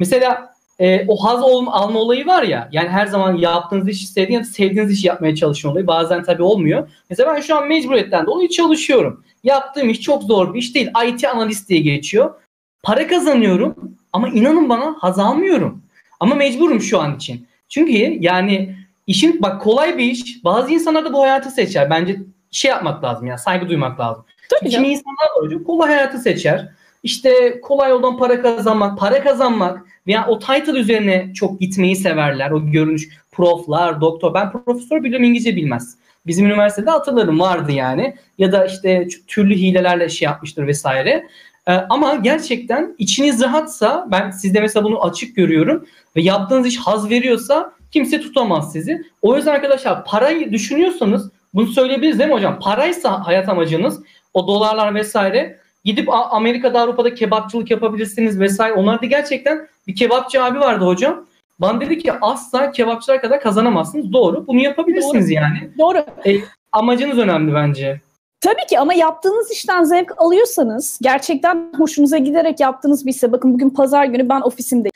Mesela e, o haz olma, alma olayı var ya. Yani her zaman yaptığınız işi sevdiğiniz, sevdiğiniz işi yapmaya çalışma olayı. Bazen tabii olmuyor. Mesela ben şu an mecburiyetten dolayı çalışıyorum. Yaptığım iş çok zor bir iş değil. IT analist diye geçiyor. Para kazanıyorum ama inanın bana haz almıyorum. Ama mecburum şu an için. Çünkü yani işin bak kolay bir iş. Bazı insanlar da bu hayatı seçer. Bence şey yapmak lazım ya saygı duymak lazım. Tabii Kimi insanlar var hocam kolay hayatı seçer. İşte kolay yoldan para kazanmak, para kazanmak veya o title üzerine çok gitmeyi severler. O görünüş proflar, doktor. Ben profesör biliyorum İngilizce bilmez. Bizim üniversitede hatırlarım vardı yani. Ya da işte türlü hilelerle şey yapmıştır vesaire. Ee, ama gerçekten içiniz rahatsa ben sizde mesela bunu açık görüyorum ve yaptığınız iş haz veriyorsa kimse tutamaz sizi. O yüzden arkadaşlar parayı düşünüyorsanız bunu söyleyebiliriz değil mi hocam? Paraysa hayat amacınız o dolarlar vesaire gidip Amerika'da Avrupa'da kebapçılık yapabilirsiniz vesaire. Onlar da gerçekten bir kebapçı abi vardı hocam. Bana dedi ki asla kebapçılar kadar kazanamazsınız. Doğru. Bunu yapabilirsiniz Doğru. yani. Doğru. E, amacınız önemli bence. Tabii ki ama yaptığınız işten zevk alıyorsanız gerçekten hoşunuza giderek yaptığınız bir ise bakın bugün pazar günü ben ofisimdeyim.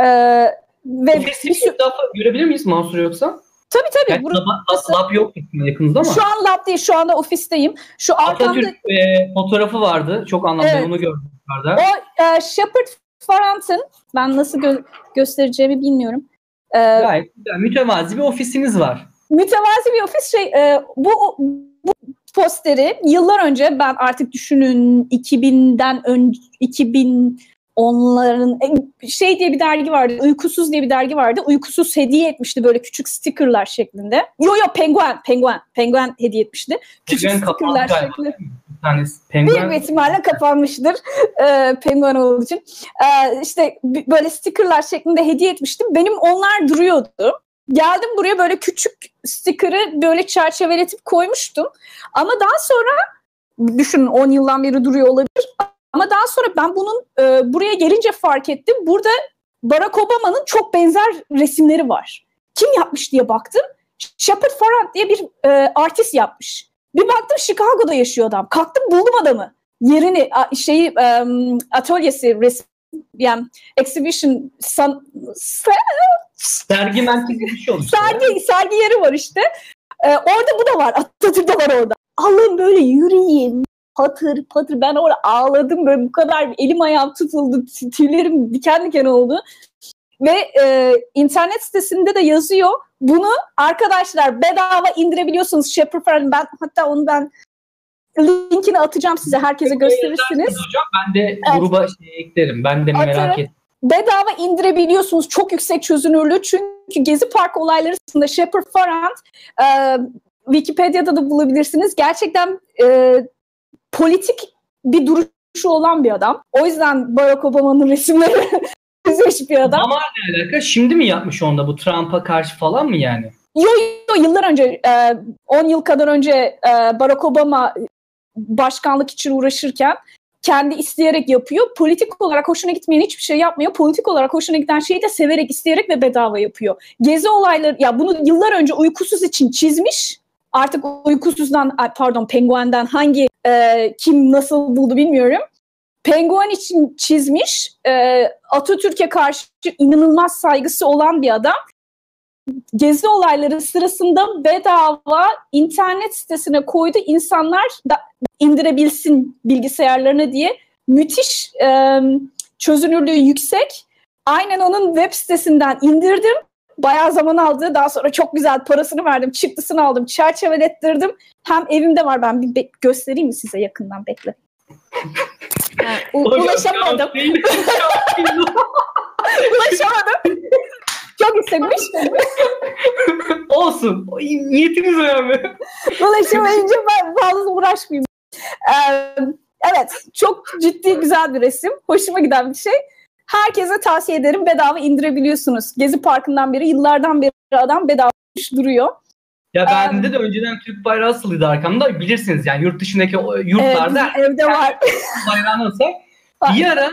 Ee, ve bir sürü... görebilir miyiz Mansur yoksa? Tabii tabii. Yani burası, lab, lab yok yakınızda ama. Şu an lab değil. Şu anda ofisteyim. Şu arkamda... Atatürk e, fotoğrafı vardı. Çok anlamlı. Evet. Onu gördüm yukarıda. O e, Shepard Farrant'ın ben nasıl gö- göstereceğimi bilmiyorum. Ee, Gayet güzel. Mütevazi bir ofisiniz var. Mütevazi bir ofis şey e, bu, bu posteri yıllar önce ben artık düşünün 2000'den önce 2000 onların şey diye bir dergi vardı. Uykusuz diye bir dergi vardı. Uykusuz hediye etmişti böyle küçük stickerlar şeklinde. Yo yo penguen, penguen, penguen hediye etmişti. Küçük penguen stickerlar şeklinde. Büyük bir ihtimalle kapanmıştır e, penguen olduğu için. E, işte böyle stickerlar şeklinde hediye etmiştim. Benim onlar duruyordu. Geldim buraya böyle küçük sticker'ı böyle çerçeveletip koymuştum. Ama daha sonra düşünün 10 yıldan beri duruyor olabilir. Ama daha sonra ben bunun e, buraya gelince fark ettim. Burada Barack Obama'nın çok benzer resimleri var. Kim yapmış diye baktım. Shepard Farrant diye bir e, artist yapmış. Bir baktım Chicago'da yaşıyor adam. Kalktım buldum adamı. Yerini, şeyi, um, atölyesi, resim, yani exhibition, san, sergi merkezi bir şey olmuş. Sergi, sergi yeri var işte. Ee, orada bu da var. Atatürk de var orada. Allah'ım böyle yürüyeyim patır patır. Ben orada ağladım böyle bu kadar. Elim ayağım tutuldu. Tüylerim diken diken oldu. Ve e, internet sitesinde de yazıyor. Bunu arkadaşlar bedava indirebiliyorsunuz. Shopify'den ben hatta onu ben linkini atacağım size. Herkese gösterirsiniz. Hocam ben de evet. gruba şey eklerim. Ben de merak ettim. Bedava indirebiliyorsunuz. Çok yüksek çözünürlüğü. Çünkü Gezi Park olayları sırasında Shepard Farrant e, Wikipedia'da da bulabilirsiniz. Gerçekten e, politik bir duruşu olan bir adam. O yüzden Barack Obama'nın resimleri üzüş bir adam. Ama ne alaka? Şimdi mi yapmış onda bu Trump'a karşı falan mı yani? Yo yo yıllar önce 10 e, yıl kadar önce e, Barack Obama başkanlık için uğraşırken kendi isteyerek yapıyor. Politik olarak hoşuna gitmeyen hiçbir şey yapmıyor. Politik olarak hoşuna giden şeyi de severek, isteyerek ve bedava yapıyor. Gezi olayları, ya bunu yıllar önce uykusuz için çizmiş artık uykusuzdan pardon penguenden hangi e, kim nasıl buldu bilmiyorum. penguen için çizmiş. E, Atatürk'e karşı inanılmaz saygısı olan bir adam. Gezi olayları sırasında bedava internet sitesine koydu. İnsanlar da indirebilsin bilgisayarlarına diye. Müthiş e, çözünürlüğü yüksek. Aynen onun web sitesinden indirdim. Bayağı zaman aldı. Daha sonra çok güzel parasını verdim. Çıktısını aldım. Çerçevelettirdim. Hem evimde var. Ben bir göstereyim mi size yakından? Bekle. Ha, ulaşamadım. ulaşamadım. Çok istemiş. Olsun. Niyetiniz önemli. Ulaşamayınca ben fazla uğraşmayayım. Ee, evet. Çok ciddi güzel bir resim. Hoşuma giden bir şey. Herkese tavsiye ederim. Bedava indirebiliyorsunuz. Gezi Parkı'ndan beri yıllardan beri adam bedava duruyor. Ya bende de önceden Türk bayrağı asılıydı arkamda. Bilirsiniz yani yurt dışındaki yurtlarda evet, evde var. bayrağını asar. Bir ara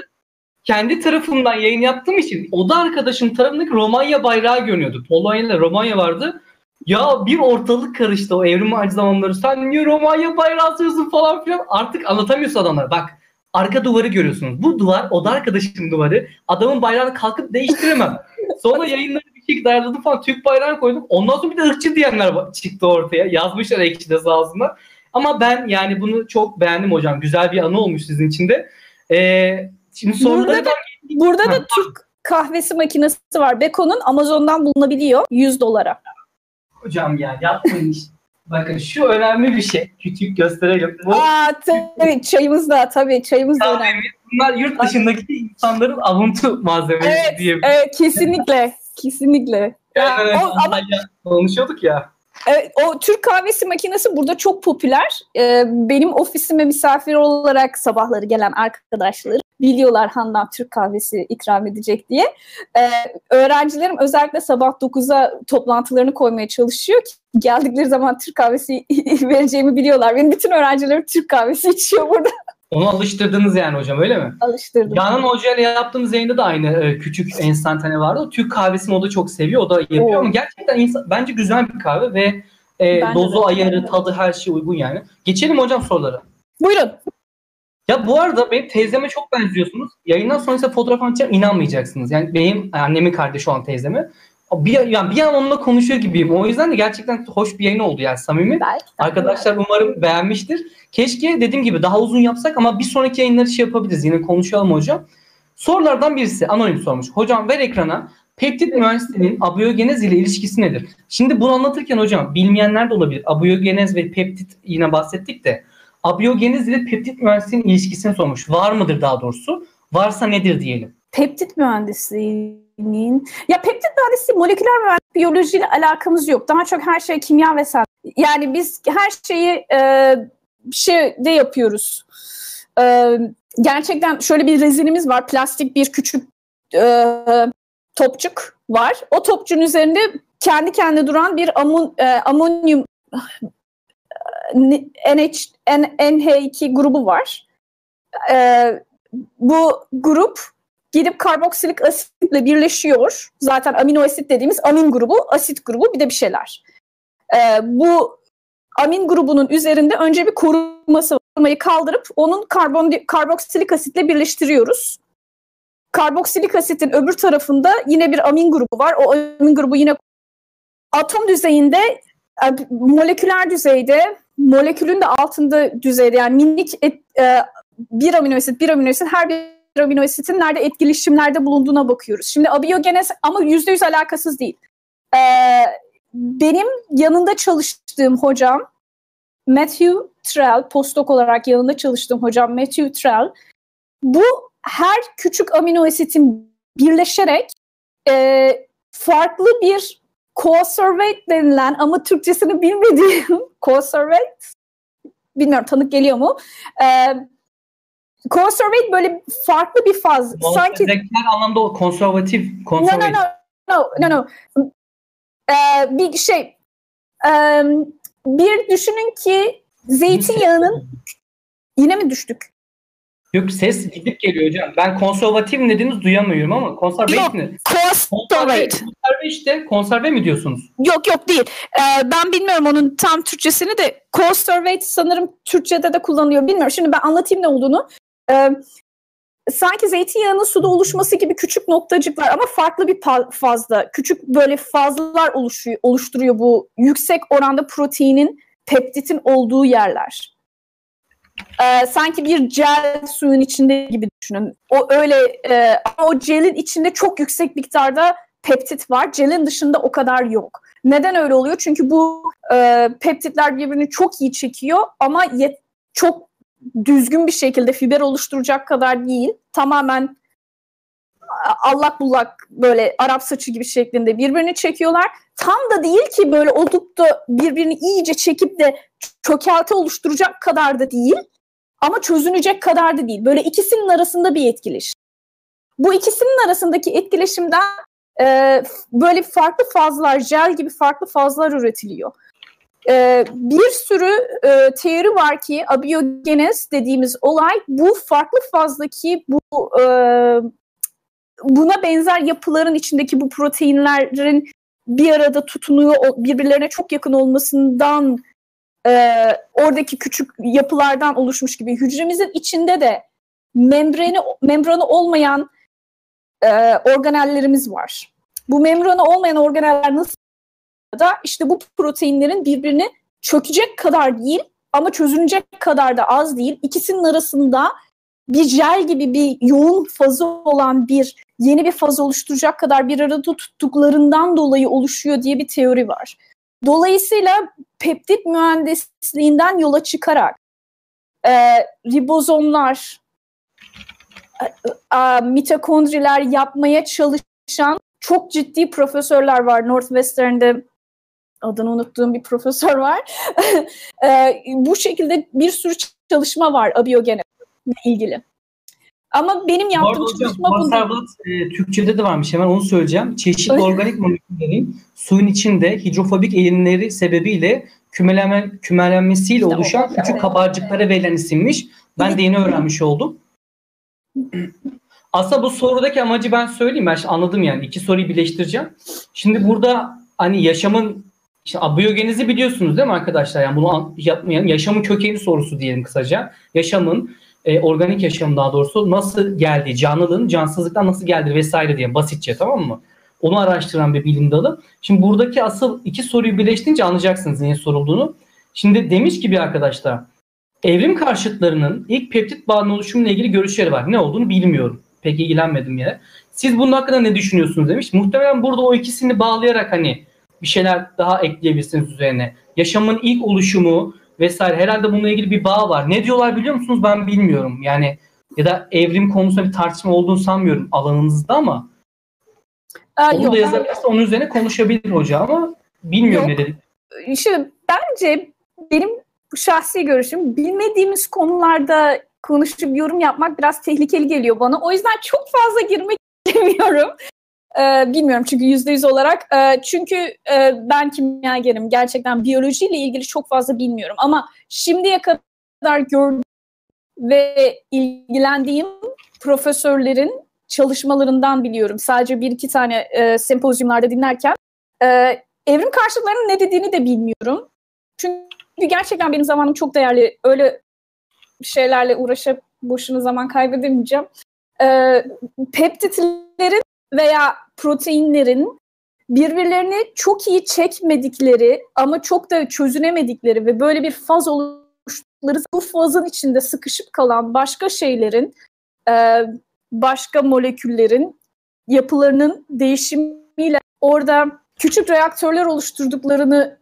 kendi tarafımdan yayın yaptığım için oda arkadaşım tarafındaki Romanya bayrağı görünüyordu. Polonya ile Romanya vardı. Ya bir ortalık karıştı o evrim ağacı zamanları. Sen niye Romanya bayrağı asıyorsun falan filan. Artık anlatamıyorsun adamlar. Bak arka duvarı görüyorsunuz. Bu duvar oda arkadaşım duvarı. Adamın bayrağını kalkıp değiştiremem. Sonra yayınları bir şekilde ayarladım falan. Türk bayrağını koydum. Ondan sonra bir de ırkçı diyenler çıktı ortaya. Yazmışlar ekşide sağ olsunlar. Ama ben yani bunu çok beğendim hocam. Güzel bir anı olmuş sizin için de. Ee, şimdi soruları burada da, burada da Türk kahvesi makinesi var. Beko'nun Amazon'dan bulunabiliyor 100 dolara. Hocam ya yapmayın işte. Bakın şu önemli bir şey. Küçük gösterelim. Bu, Aa, tabii çayımız da tabii çayımız da önemli. Bunlar yurt dışındaki insanların avuntu malzemesi evet, diye. Evet kesinlikle. Kesinlikle. Yani, yani, o, ama, konuşuyorduk ya. Evet, o Türk kahvesi makinesi burada çok popüler. Ee, benim ofisime misafir olarak sabahları gelen arkadaşlarım biliyorlar Handan Türk kahvesi ikram edecek diye. Ee, öğrencilerim özellikle sabah 9'a toplantılarını koymaya çalışıyor ki geldikleri zaman Türk kahvesi vereceğimi biliyorlar. Benim bütün öğrencilerim Türk kahvesi içiyor burada. Onu alıştırdınız yani hocam öyle mi? Alıştırdım. Canan Hoca ile yaptığımız yayında da aynı e, küçük enstantane vardı. O Türk kahvesini o da çok seviyor. O da yapıyor Oo. ama gerçekten insan, bence güzel bir kahve ve e, dozu, ayarı, tadı her şey uygun yani. Geçelim hocam sorulara. Buyurun. Ya bu arada benim teyzeme çok benziyorsunuz. Yayından sonra size fotoğraf atacağım inanmayacaksınız. Yani benim annemin kardeşi olan teyzeme. Bir, yani bir an onunla konuşuyor gibiyim. O yüzden de gerçekten hoş bir yayın oldu yani samimi. Belki. Arkadaşlar umarım beğenmiştir. Keşke dediğim gibi daha uzun yapsak ama bir sonraki yayınları şey yapabiliriz. Yine konuşalım hocam. Sorulardan birisi anonim sormuş. Hocam ver ekrana. Peptit mühendisliğinin abiyogenez ile ilişkisi nedir? Şimdi bunu anlatırken hocam bilmeyenler de olabilir. Abiyogenez ve peptit yine bahsettik de abiyogenez ile peptit mühendisliğinin ilişkisini sormuş. Var mıdır daha doğrusu? Varsa nedir diyelim. Peptit mühendisliğinin ya peptit mühendisliği moleküler mühendislik biyolojiyle alakamız yok. Daha çok her şey kimya ve sen. Yani biz her şeyi e, şey de yapıyoruz. E, gerçekten şöyle bir rezinimiz var. Plastik bir küçük e, topçuk var. O topçun üzerinde kendi kendine duran bir amon, e, amonyum NH, NH2 grubu var. E, bu grup gidip karboksilik asitle birleşiyor. Zaten amino asit dediğimiz amin grubu, asit grubu bir de bir şeyler. E, bu amin grubunun üzerinde önce bir koruması var. kaldırıp onun karbon karboksilik asitle birleştiriyoruz. Karboksilik asitin öbür tarafında yine bir amin grubu var. O amin grubu yine atom düzeyinde e, moleküler düzeyde molekülün de altında düzeyde yani minik et, e, bir amino asit bir amino asit her bir amino asitin nerede etkileşimlerde bulunduğuna bakıyoruz. Şimdi abiyogenez ama yüzde yüz alakasız değil. Ee, benim yanında çalıştığım hocam Matthew Trell, postdoc olarak yanında çalıştığım hocam Matthew Trell, bu her küçük amino asitin birleşerek e, farklı bir conservate denilen ama Türkçesini bilmediğim conservate bilmiyorum tanık geliyor mu? E, conservate böyle farklı bir faz. Sanki anlamda konservatif. konservatif. No, no, no, no, no. Ee, bir şey ee, bir düşünün ki zeytinyağının yine mi düştük? Yok ses gidip geliyor hocam. Ben konservatif mi dediğiniz duyamıyorum ama konserve yok, mi? Konserve. Konserve işte. Konserve mi diyorsunuz? Yok yok değil. Ee, ben bilmiyorum onun tam Türkçesini de. Conservate sanırım Türkçe'de de kullanılıyor. Bilmiyorum. Şimdi ben anlatayım ne olduğunu. Ee, sanki zeytinyağının suda oluşması gibi küçük noktacıklar ama farklı bir fazla. Küçük böyle fazlalar oluşuyor, oluşturuyor bu yüksek oranda proteinin, peptitin olduğu yerler. Ee, sanki bir gel suyun içinde gibi düşünün. O öyle e, ama o gelin içinde çok yüksek miktarda peptit var. Gelin dışında o kadar yok. Neden öyle oluyor? Çünkü bu e, peptitler birbirini çok iyi çekiyor ama yet, çok düzgün bir şekilde fiber oluşturacak kadar değil. Tamamen allak bullak böyle Arap saçı gibi şeklinde birbirini çekiyorlar. Tam da değil ki böyle olup da birbirini iyice çekip de çökelti oluşturacak kadar da değil. Ama çözünecek kadar da değil. Böyle ikisinin arasında bir etkileşim. Bu ikisinin arasındaki etkileşimden e, böyle farklı fazlar, jel gibi farklı fazlar üretiliyor. E, bir sürü e, teori var ki abiyogenez dediğimiz olay bu farklı fazdaki bu e, buna benzer yapıların içindeki bu proteinlerin bir arada tutunuyor, birbirlerine çok yakın olmasından e, oradaki küçük yapılardan oluşmuş gibi hücremizin içinde de membrani membranı olmayan e, organellerimiz var. Bu membranı olmayan organeller nasıl da işte bu proteinlerin birbirini çökecek kadar değil ama çözünecek kadar da az değil. İkisinin arasında bir jel gibi bir yoğun fazı olan bir yeni bir faz oluşturacak kadar bir arada tuttuklarından dolayı oluşuyor diye bir teori var. Dolayısıyla peptit mühendisliğinden yola çıkarak e, ribozomlar, e, e, mitokondriler yapmaya çalışan çok ciddi profesörler var. Northwestern'de adını unuttuğum bir profesör var. e, bu şekilde bir sürü çalışma var abiyogene ilgili. Ama benim yaptığım hocam, çalışma bu. E, Türkçe'de de varmış hemen onu söyleyeceğim. Çeşitli Öyle. organik moleküllerin suyun içinde hidrofobik eğilimleri sebebiyle kümeleme, kümelenmesiyle işte oluşan o, küçük evet. kabarcıklara verilen isimmiş. Ben de yeni öğrenmiş oldum. Aslında bu sorudaki amacı ben söyleyeyim. Ben anladım yani. iki soruyu birleştireceğim. Şimdi burada hani yaşamın işte abiyogenizi biliyorsunuz değil mi arkadaşlar? Yani bunu yapmayan yaşamın kökeni sorusu diyelim kısaca. Yaşamın e, organik yaşam daha doğrusu nasıl geldi, canlılığın cansızlıktan nasıl geldi vesaire diye basitçe tamam mı? Onu araştıran bir bilim dalı. Şimdi buradaki asıl iki soruyu birleştirince anlayacaksınız niye sorulduğunu. Şimdi demiş ki bir arkadaşlar evrim karşıtlarının ilk peptit bağının oluşumuyla ilgili görüşleri var. Ne olduğunu bilmiyorum. Pek ilgilenmedim yine. Siz bunun hakkında ne düşünüyorsunuz demiş. Muhtemelen burada o ikisini bağlayarak hani bir şeyler daha ekleyebilirsiniz üzerine. Yaşamın ilk oluşumu vesaire herhalde bununla ilgili bir bağ var. Ne diyorlar biliyor musunuz? Ben bilmiyorum. Yani ya da evrim konusunda bir tartışma olduğunu sanmıyorum alanınızda ama Aa, onu yok, da yazabilirse onun üzerine konuşabilir hoca ama bilmiyorum yok. ne dedik. İşte bence benim şahsi görüşüm bilmediğimiz konularda konuşup yorum yapmak biraz tehlikeli geliyor bana. O yüzden çok fazla girmek istemiyorum. Ee, bilmiyorum çünkü yüzde yüz olarak. Ee, çünkü e, ben kimyagerim. Gerçekten biyolojiyle ilgili çok fazla bilmiyorum. Ama şimdiye kadar gördüğüm ve ilgilendiğim profesörlerin çalışmalarından biliyorum. Sadece bir iki tane e, sempozyumlarda dinlerken. E, evrim karşıtlarının ne dediğini de bilmiyorum. Çünkü gerçekten benim zamanım çok değerli. Öyle şeylerle uğraşıp boşuna zaman kaybedemeyeceğim. E, peptitlerin veya proteinlerin birbirlerini çok iyi çekmedikleri ama çok da çözünemedikleri ve böyle bir faz oluştukları bu fazın içinde sıkışıp kalan başka şeylerin e, başka moleküllerin yapılarının değişimiyle orada küçük reaktörler oluşturduklarını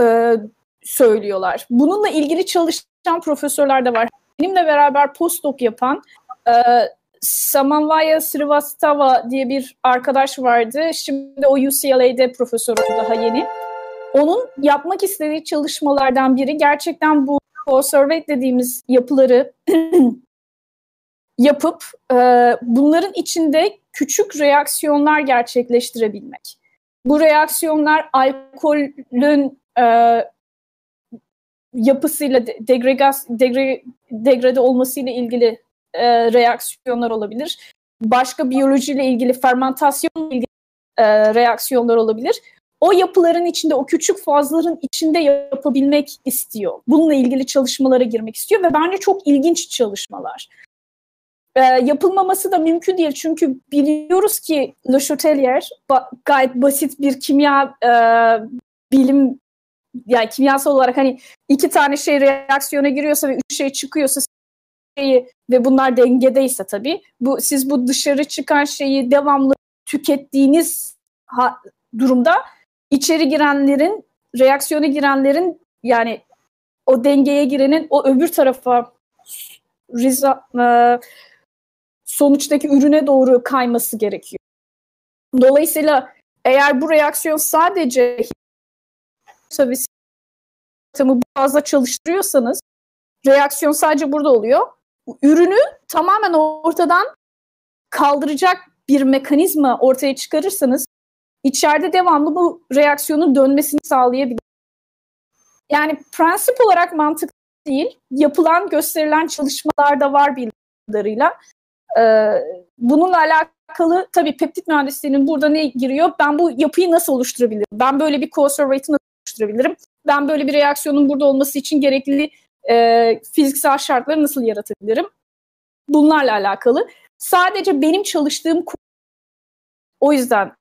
e, söylüyorlar. Bununla ilgili çalışan profesörler de var. Benimle beraber postdoc yapan e, Samanvaya Srivastava diye bir arkadaş vardı. Şimdi o UCLA'de profesör daha yeni. Onun yapmak istediği çalışmalardan biri gerçekten bu conservate dediğimiz yapıları yapıp e, bunların içinde küçük reaksiyonlar gerçekleştirebilmek. Bu reaksiyonlar alkolün e, yapısıyla degregas, degre, degrade olmasıyla ilgili e, reaksiyonlar olabilir. Başka biyolojiyle ilgili fermentasyonla ilgili e, reaksiyonlar olabilir. O yapıların içinde, o küçük fazların içinde yapabilmek istiyor. Bununla ilgili çalışmalara girmek istiyor ve bence çok ilginç çalışmalar. e, yapılmaması da mümkün değil. Çünkü biliyoruz ki Le Chatelier ba- gayet basit bir kimya e, bilim yani kimyasal olarak hani iki tane şey reaksiyona giriyorsa ve üç şey çıkıyorsa şeyi ve bunlar dengedeyse tabii bu siz bu dışarı çıkan şeyi devamlı tükettiğiniz ha, durumda içeri girenlerin reaksiyona girenlerin yani o dengeye girenin o öbür tarafa riza, e, sonuçtaki ürüne doğru kayması gerekiyor. Dolayısıyla eğer bu reaksiyon sadece tabii bu fazla çalıştırıyorsanız reaksiyon sadece burada oluyor. Ürünü tamamen ortadan kaldıracak bir mekanizma ortaya çıkarırsanız içeride devamlı bu reaksiyonun dönmesini sağlayabilir. Yani prensip olarak mantık değil. Yapılan, gösterilen çalışmalar da var bildiğim. Ee, bununla alakalı tabii peptit mühendisliğinin burada ne giriyor? Ben bu yapıyı nasıl oluşturabilirim? Ben böyle bir conservate'ı nasıl oluşturabilirim? Ben böyle bir reaksiyonun burada olması için gerekli e, fiziksel şartları nasıl yaratabilirim? Bunlarla alakalı. Sadece benim çalıştığım o yüzden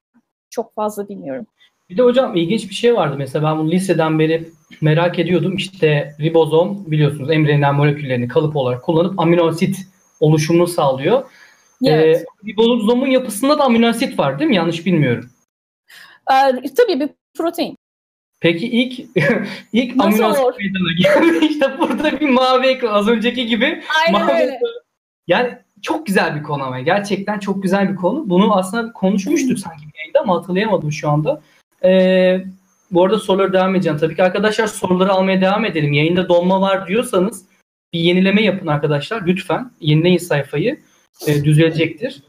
çok fazla bilmiyorum. Bir de hocam ilginç bir şey vardı. Mesela ben bunu liseden beri merak ediyordum. İşte ribozom biliyorsunuz embriyonel moleküllerini kalıp olarak kullanıp amino asit oluşumunu sağlıyor. Evet. Ee, ribozomun yapısında da amino asit var değil mi? Yanlış bilmiyorum. Ee, tabii bir protein. Peki ilk ilk amino asit meydana geldi. İşte burada bir mavi ekran az önceki gibi. Aynen mavi öyle. Yani çok güzel bir konu ama gerçekten çok güzel bir konu. Bunu aslında konuşmuştuk sanki bir yayında ama hatırlayamadım şu anda. Ee, bu arada soruları devam edeceğim. Tabii ki arkadaşlar soruları almaya devam edelim. Yayında donma var diyorsanız bir yenileme yapın arkadaşlar. Lütfen yenileyin sayfayı. E, düzelecektir.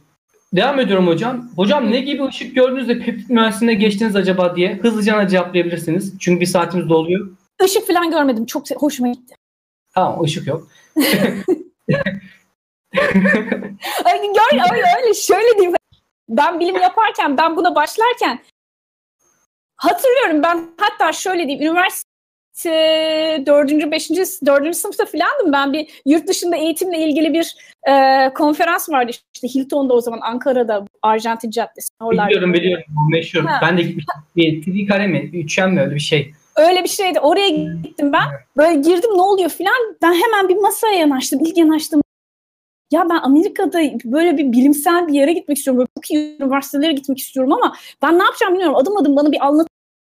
Devam ediyorum hocam. Hocam ne gibi ışık gördünüz de peptit mühendisliğine geçtiniz acaba diye hızlıca cevaplayabilirsiniz. Çünkü bir saatimiz doluyor. Işık falan görmedim. Çok hoşuma gitti. Tamam ışık yok. Ay, gör, öyle, öyle şöyle diyeyim. Ben bilim yaparken, ben buna başlarken hatırlıyorum ben hatta şöyle diyeyim. Üniversite dördüncü, beşinci, dördüncü sınıfta filandım. Ben bir yurt dışında eğitimle ilgili bir e, konferans vardı işte Hilton'da o zaman Ankara'da Arjantin Caddesi. Biliyorum biliyorum meşhur. Ha. Ben de gitmiştim. Bir tri kare mi? Bir üçgen mi öyle bir şey. Öyle bir şeydi. Oraya gittim ben. Böyle girdim ne oluyor filan. Ben hemen bir masaya yanaştım. İlk yanaştım. Ya ben Amerika'da böyle bir bilimsel bir yere gitmek istiyorum. Böyle çok iyi üniversitelere gitmek istiyorum ama ben ne yapacağım bilmiyorum. Adım adım bana bir anlat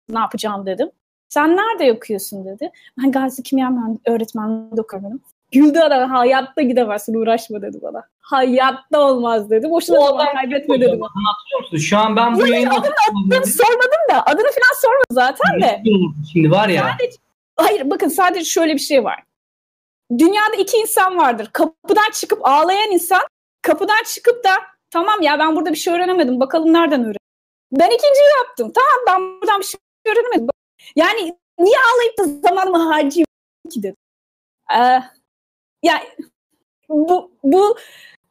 ne yapacağım dedim. Sen nerede okuyorsun dedi. Ben Gazi Kimya öğretmenliğinde okuyorum. Güldü adam hayatta gidemezsin uğraşma dedi bana. Hayatta olmaz dedi. Boşuna zaman kaybetme dedi bana. Anlatıyor musun? Şu an ben bu yayını adını, sormadım da adını falan sormadım zaten de. Şimdi var ya. Sadece, hayır bakın sadece şöyle bir şey var. Dünyada iki insan vardır. Kapıdan çıkıp ağlayan insan, kapıdan çıkıp da tamam ya ben burada bir şey öğrenemedim. Bakalım nereden öğrendim. Ben ikinciyi yaptım. Tamam ben buradan bir şey öğrenemedim. Yani niye ağlayıp da zamanımı harcayayım ki dedim. Ee, yani bu bu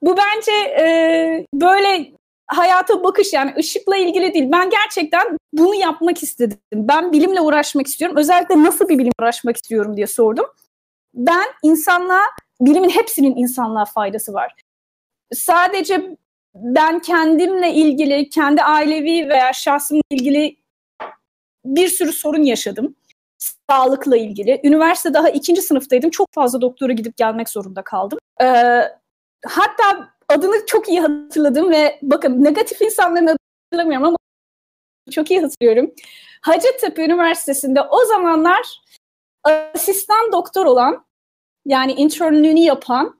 bu bence e, böyle hayata bakış yani ışıkla ilgili değil. Ben gerçekten bunu yapmak istedim. Ben bilimle uğraşmak istiyorum. Özellikle nasıl bir bilim uğraşmak istiyorum diye sordum. Ben insanlığa, bilimin hepsinin insanlığa faydası var. Sadece ben kendimle ilgili, kendi ailevi veya şahsımla ilgili bir sürü sorun yaşadım. Sağlıkla ilgili. Üniversite daha ikinci sınıftaydım. Çok fazla doktora gidip gelmek zorunda kaldım. Ee, hatta adını çok iyi hatırladım ve bakın negatif insanların adını hatırlamıyorum ama çok iyi hatırlıyorum. Hacettepe Üniversitesi'nde o zamanlar asistan doktor olan yani internlüğünü yapan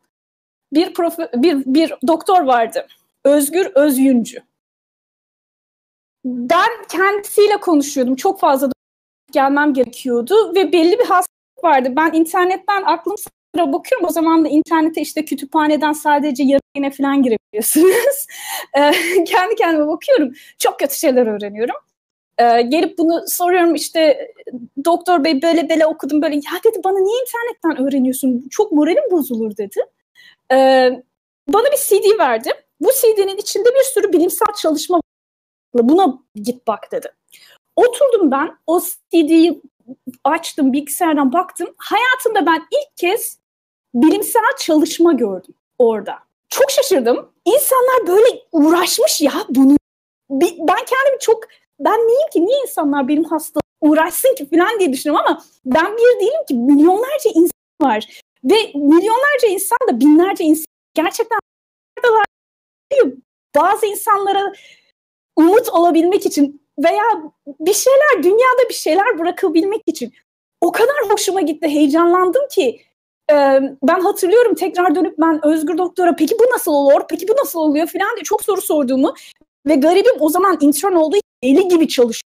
bir, profe- bir, bir doktor vardı. Özgür Özyüncü ben kendisiyle konuşuyordum. Çok fazla gelmem gerekiyordu ve belli bir hastalık vardı. Ben internetten aklım sıra bakıyorum. O zaman da internete işte kütüphaneden sadece yarı falan girebiliyorsunuz. Kendi kendime bakıyorum. Çok kötü şeyler öğreniyorum. Ee, gelip bunu soruyorum işte doktor bey böyle böyle okudum böyle ya dedi bana niye internetten öğreniyorsun çok moralim bozulur dedi. Ee, bana bir CD verdi. Bu CD'nin içinde bir sürü bilimsel çalışma Buna git bak dedi. Oturdum ben o CD'yi açtım bilgisayardan baktım. Hayatımda ben ilk kez bilimsel çalışma gördüm orada. çok şaşırdım. İnsanlar böyle uğraşmış ya bunu. Ben kendimi çok ben neyim ki niye insanlar benim hasta uğraşsın ki falan diye düşünüyorum ama ben bir değilim ki milyonlarca insan var. Ve milyonlarca insan da binlerce insan gerçekten bazı insanlara umut olabilmek için veya bir şeyler dünyada bir şeyler bırakabilmek için o kadar hoşuma gitti heyecanlandım ki e, ben hatırlıyorum tekrar dönüp ben Özgür Doktor'a peki bu nasıl olur peki bu nasıl oluyor falan diye çok soru sorduğumu ve garibim o zaman intern olduğu eli gibi çalışıyordu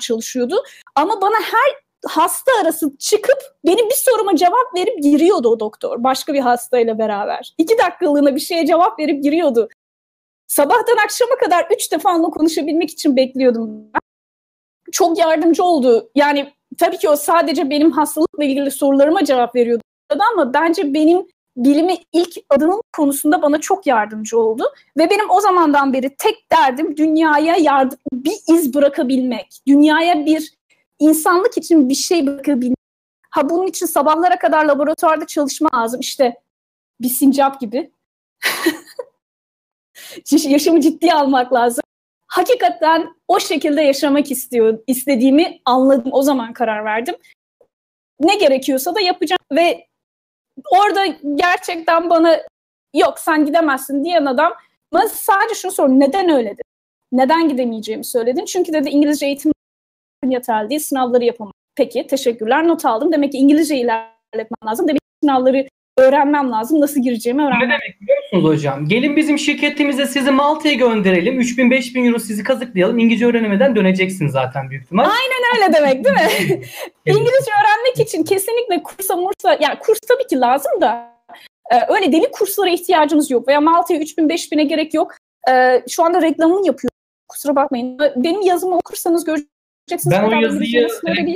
çalışıyordu ama bana her hasta arası çıkıp benim bir soruma cevap verip giriyordu o doktor başka bir hastayla beraber. iki dakikalığına bir şeye cevap verip giriyordu. Sabahtan akşama kadar üç defa onunla konuşabilmek için bekliyordum. Çok yardımcı oldu. Yani tabii ki o sadece benim hastalıkla ilgili sorularıma cevap veriyordu ama bence benim bilimi ilk adımım konusunda bana çok yardımcı oldu. Ve benim o zamandan beri tek derdim dünyaya yardım, bir iz bırakabilmek. Dünyaya bir insanlık için bir şey bırakabilmek. Ha bunun için sabahlara kadar laboratuvarda çalışma lazım. İşte bir sincap gibi. Yaşamı ciddiye almak lazım. Hakikaten o şekilde yaşamak istiyor, istediğimi anladım. O zaman karar verdim. Ne gerekiyorsa da yapacağım ve orada gerçekten bana yok sen gidemezsin diyen adam bana sadece şunu sor neden öyle dedi? Neden gidemeyeceğimi söyledin? Çünkü dedi İngilizce eğitim yeterli değil sınavları yapamam. Peki teşekkürler not aldım. Demek ki İngilizce ilerletmem lazım. Demek ki sınavları öğrenmem lazım. Nasıl gireceğimi öğrenmem. Ne demek biliyor musunuz hocam? Gelin bizim şirketimize sizi Malta'ya gönderelim. 3000-5000 euro sizi kazıklayalım. İngilizce öğrenemeden döneceksin zaten büyük ihtimal. Aynen öyle demek değil mi? İngilizce öğrenmek için kesinlikle kursa mursa, yani kurs tabii ki lazım da e, öyle deli kurslara ihtiyacınız yok. Veya Malta'ya 3000-5000'e gerek yok. E, şu anda reklamını yapıyor. Kusura bakmayın. Benim yazımı okursanız göreceksiniz ben o yazıyı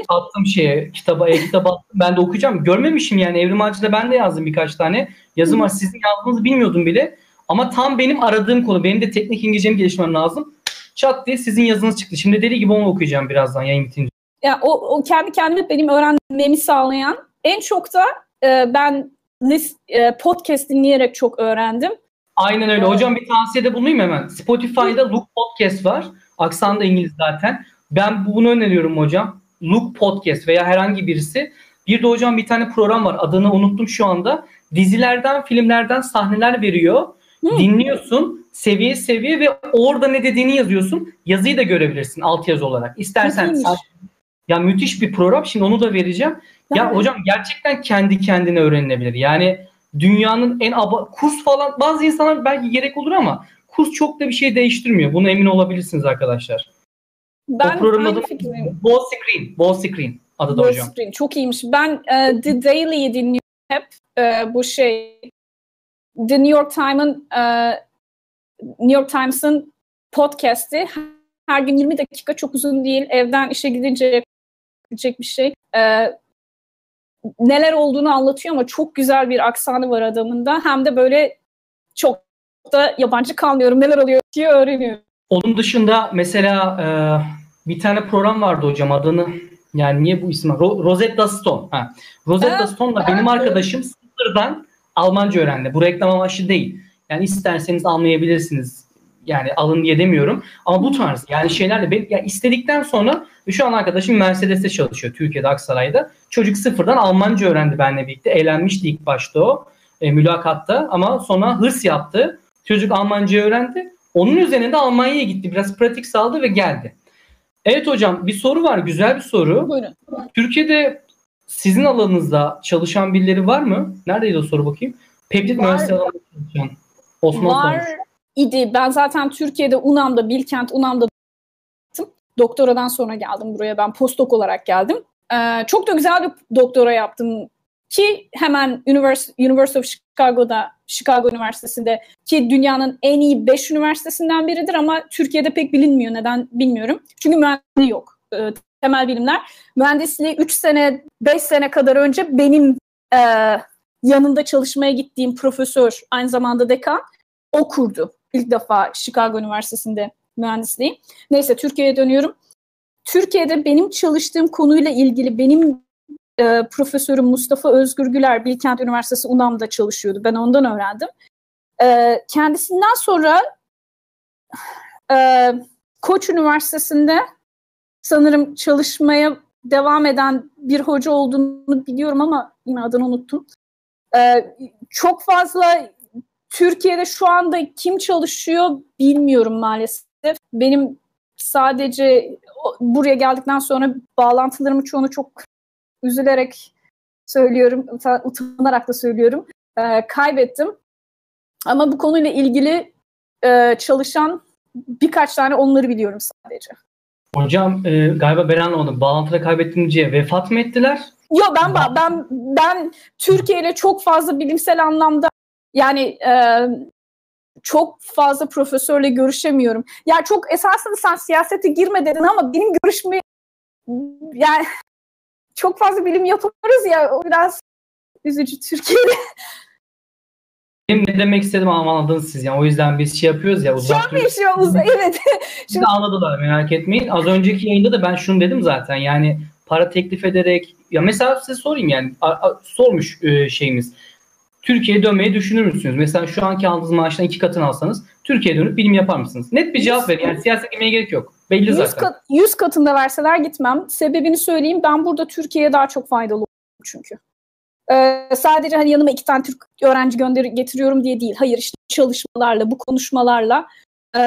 attım şeye, kitaba, e-kitaba attım. Ben de okuyacağım. Görmemişim yani Evrim Ağacı'da ben de yazdım birkaç tane. Yazım var. Sizin yazdığınızı bilmiyordum bile. Ama tam benim aradığım konu. Benim de teknik İngilizcemi geliştirmem lazım. Çat diye sizin yazınız çıktı. Şimdi deli gibi onu okuyacağım birazdan yayın bitince. Ya o, o kendi kendime benim öğrenmemi sağlayan en çok da e, ben list, e, podcast dinleyerek çok öğrendim. Aynen öyle. Hocam bir tavsiyede bulunayım hemen. Spotify'da Look Podcast var. Aksan da İngiliz zaten. Ben bunu öneriyorum hocam. Look Podcast veya herhangi birisi. Bir de hocam bir tane program var. Adını unuttum şu anda. Dizilerden, filmlerden sahneler veriyor. Hmm. Dinliyorsun seviye seviye ve orada ne dediğini yazıyorsun. Yazıyı da görebilirsin alt yazı olarak. İstersen sen, ya müthiş bir program. Şimdi onu da vereceğim. Ya evet. hocam gerçekten kendi kendine öğrenilebilir. Yani dünyanın en aba kurs falan bazı insanlar belki gerek olur ama kurs çok da bir şey değiştirmiyor. Bunu emin olabilirsiniz arkadaşlar. Ben o programın adı Ball Screen. Ball Screen adı da hocam. Screen. Çok iyiymiş. Ben uh, The Daily'yi dinliyorum hep. Uh, bu şey The New York Times'ın uh, New York Times'ın podcast'i. Her gün 20 dakika çok uzun değil. Evden işe gidince gidecek bir şey. Uh, neler olduğunu anlatıyor ama çok güzel bir aksanı var adamında. Hem de böyle çok da yabancı kalmıyorum. Neler oluyor diye öğreniyorum. Onun dışında mesela e, bir tane program vardı hocam adını yani niye bu isim Ro- Rosetta Stone. Ha. Rosetta Stone'la benim arkadaşım sıfırdan Almanca öğrendi. Bu reklam amaçlı değil. Yani isterseniz anlayabilirsiniz. Yani alın diye demiyorum. Ama bu tarz yani şeylerle ben, yani istedikten sonra şu an arkadaşım Mercedes'te çalışıyor Türkiye'de Aksaray'da. Çocuk sıfırdan Almanca öğrendi benimle birlikte. Eğlenmişti ilk başta o e, mülakatta ama sonra hırs yaptı. Çocuk Almanca öğrendi. Onun üzerine de Almanya'ya gitti. Biraz pratik saldı ve geldi. Evet hocam bir soru var. Güzel bir soru. Buyurun. Türkiye'de sizin alanınızda çalışan birileri var mı? Neredeydi o soru bakayım? Peptit mühendisliği alanında çalışan. Osman var idi. Ben zaten Türkiye'de UNAM'da, Bilkent UNAM'da doktoradan sonra geldim buraya. Ben postdoc olarak geldim. Ee, çok da güzel bir doktora yaptım ki hemen University, University of Chicago'da, Chicago Üniversitesi'nde ki dünyanın en iyi 5 üniversitesinden biridir ama Türkiye'de pek bilinmiyor. Neden bilmiyorum. Çünkü mühendisliği yok. E, temel bilimler. Mühendisliği 3 sene, 5 sene kadar önce benim e, yanında çalışmaya gittiğim profesör, aynı zamanda dekan, o kurdu. İlk defa Chicago Üniversitesi'nde mühendisliği. Neyse Türkiye'ye dönüyorum. Türkiye'de benim çalıştığım konuyla ilgili benim e, profesörüm Mustafa Özgür Güler Bilkent Üniversitesi UNAM'da çalışıyordu. Ben ondan öğrendim. E, kendisinden sonra e, Koç Üniversitesi'nde sanırım çalışmaya devam eden bir hoca olduğunu biliyorum ama yine adını unuttum. Ee, çok fazla Türkiye'de şu anda kim çalışıyor bilmiyorum maalesef. Benim sadece buraya geldikten sonra bağlantılarımı çoğunu çok üzülerek söylüyorum, utanarak da söylüyorum. Ee, kaybettim. Ama bu konuyla ilgili e, çalışan birkaç tane onları biliyorum sadece. Hocam e, galiba Beren onu bağlantıda kaybettiğince vefat mı ettiler? Yok ben ben ben Türkiye ile çok fazla bilimsel anlamda yani e, çok fazla profesörle görüşemiyorum. Ya çok esasında sen siyasete girme dedin ama benim görüşme yani çok fazla bilim yaparız ya o biraz üzücü Türkiye'de. Benim ne demek istedim ama anladınız siz yani. O yüzden biz şey yapıyoruz ya. Uzak Şu an yaşıyoruz evet. Şimdi anladılar merak etmeyin. Az önceki yayında da ben şunu dedim zaten. Yani para teklif ederek ya mesela size sorayım yani a, a, sormuş e, şeyimiz. Türkiye'ye dönmeyi düşünür müsünüz? Mesela şu anki aldığınız maaştan iki katını alsanız Türkiye'ye dönüp bilim yapar mısınız? Net bir cevap verin. Yani siyasete girmeye gerek yok. Belli 100 zaten. Kat, 100 katında verseler gitmem. Sebebini söyleyeyim. Ben burada Türkiye'ye daha çok faydalı olurum çünkü. Ee, sadece hani yanıma iki tane Türk öğrenci gönder getiriyorum diye değil. Hayır işte çalışmalarla, bu konuşmalarla e,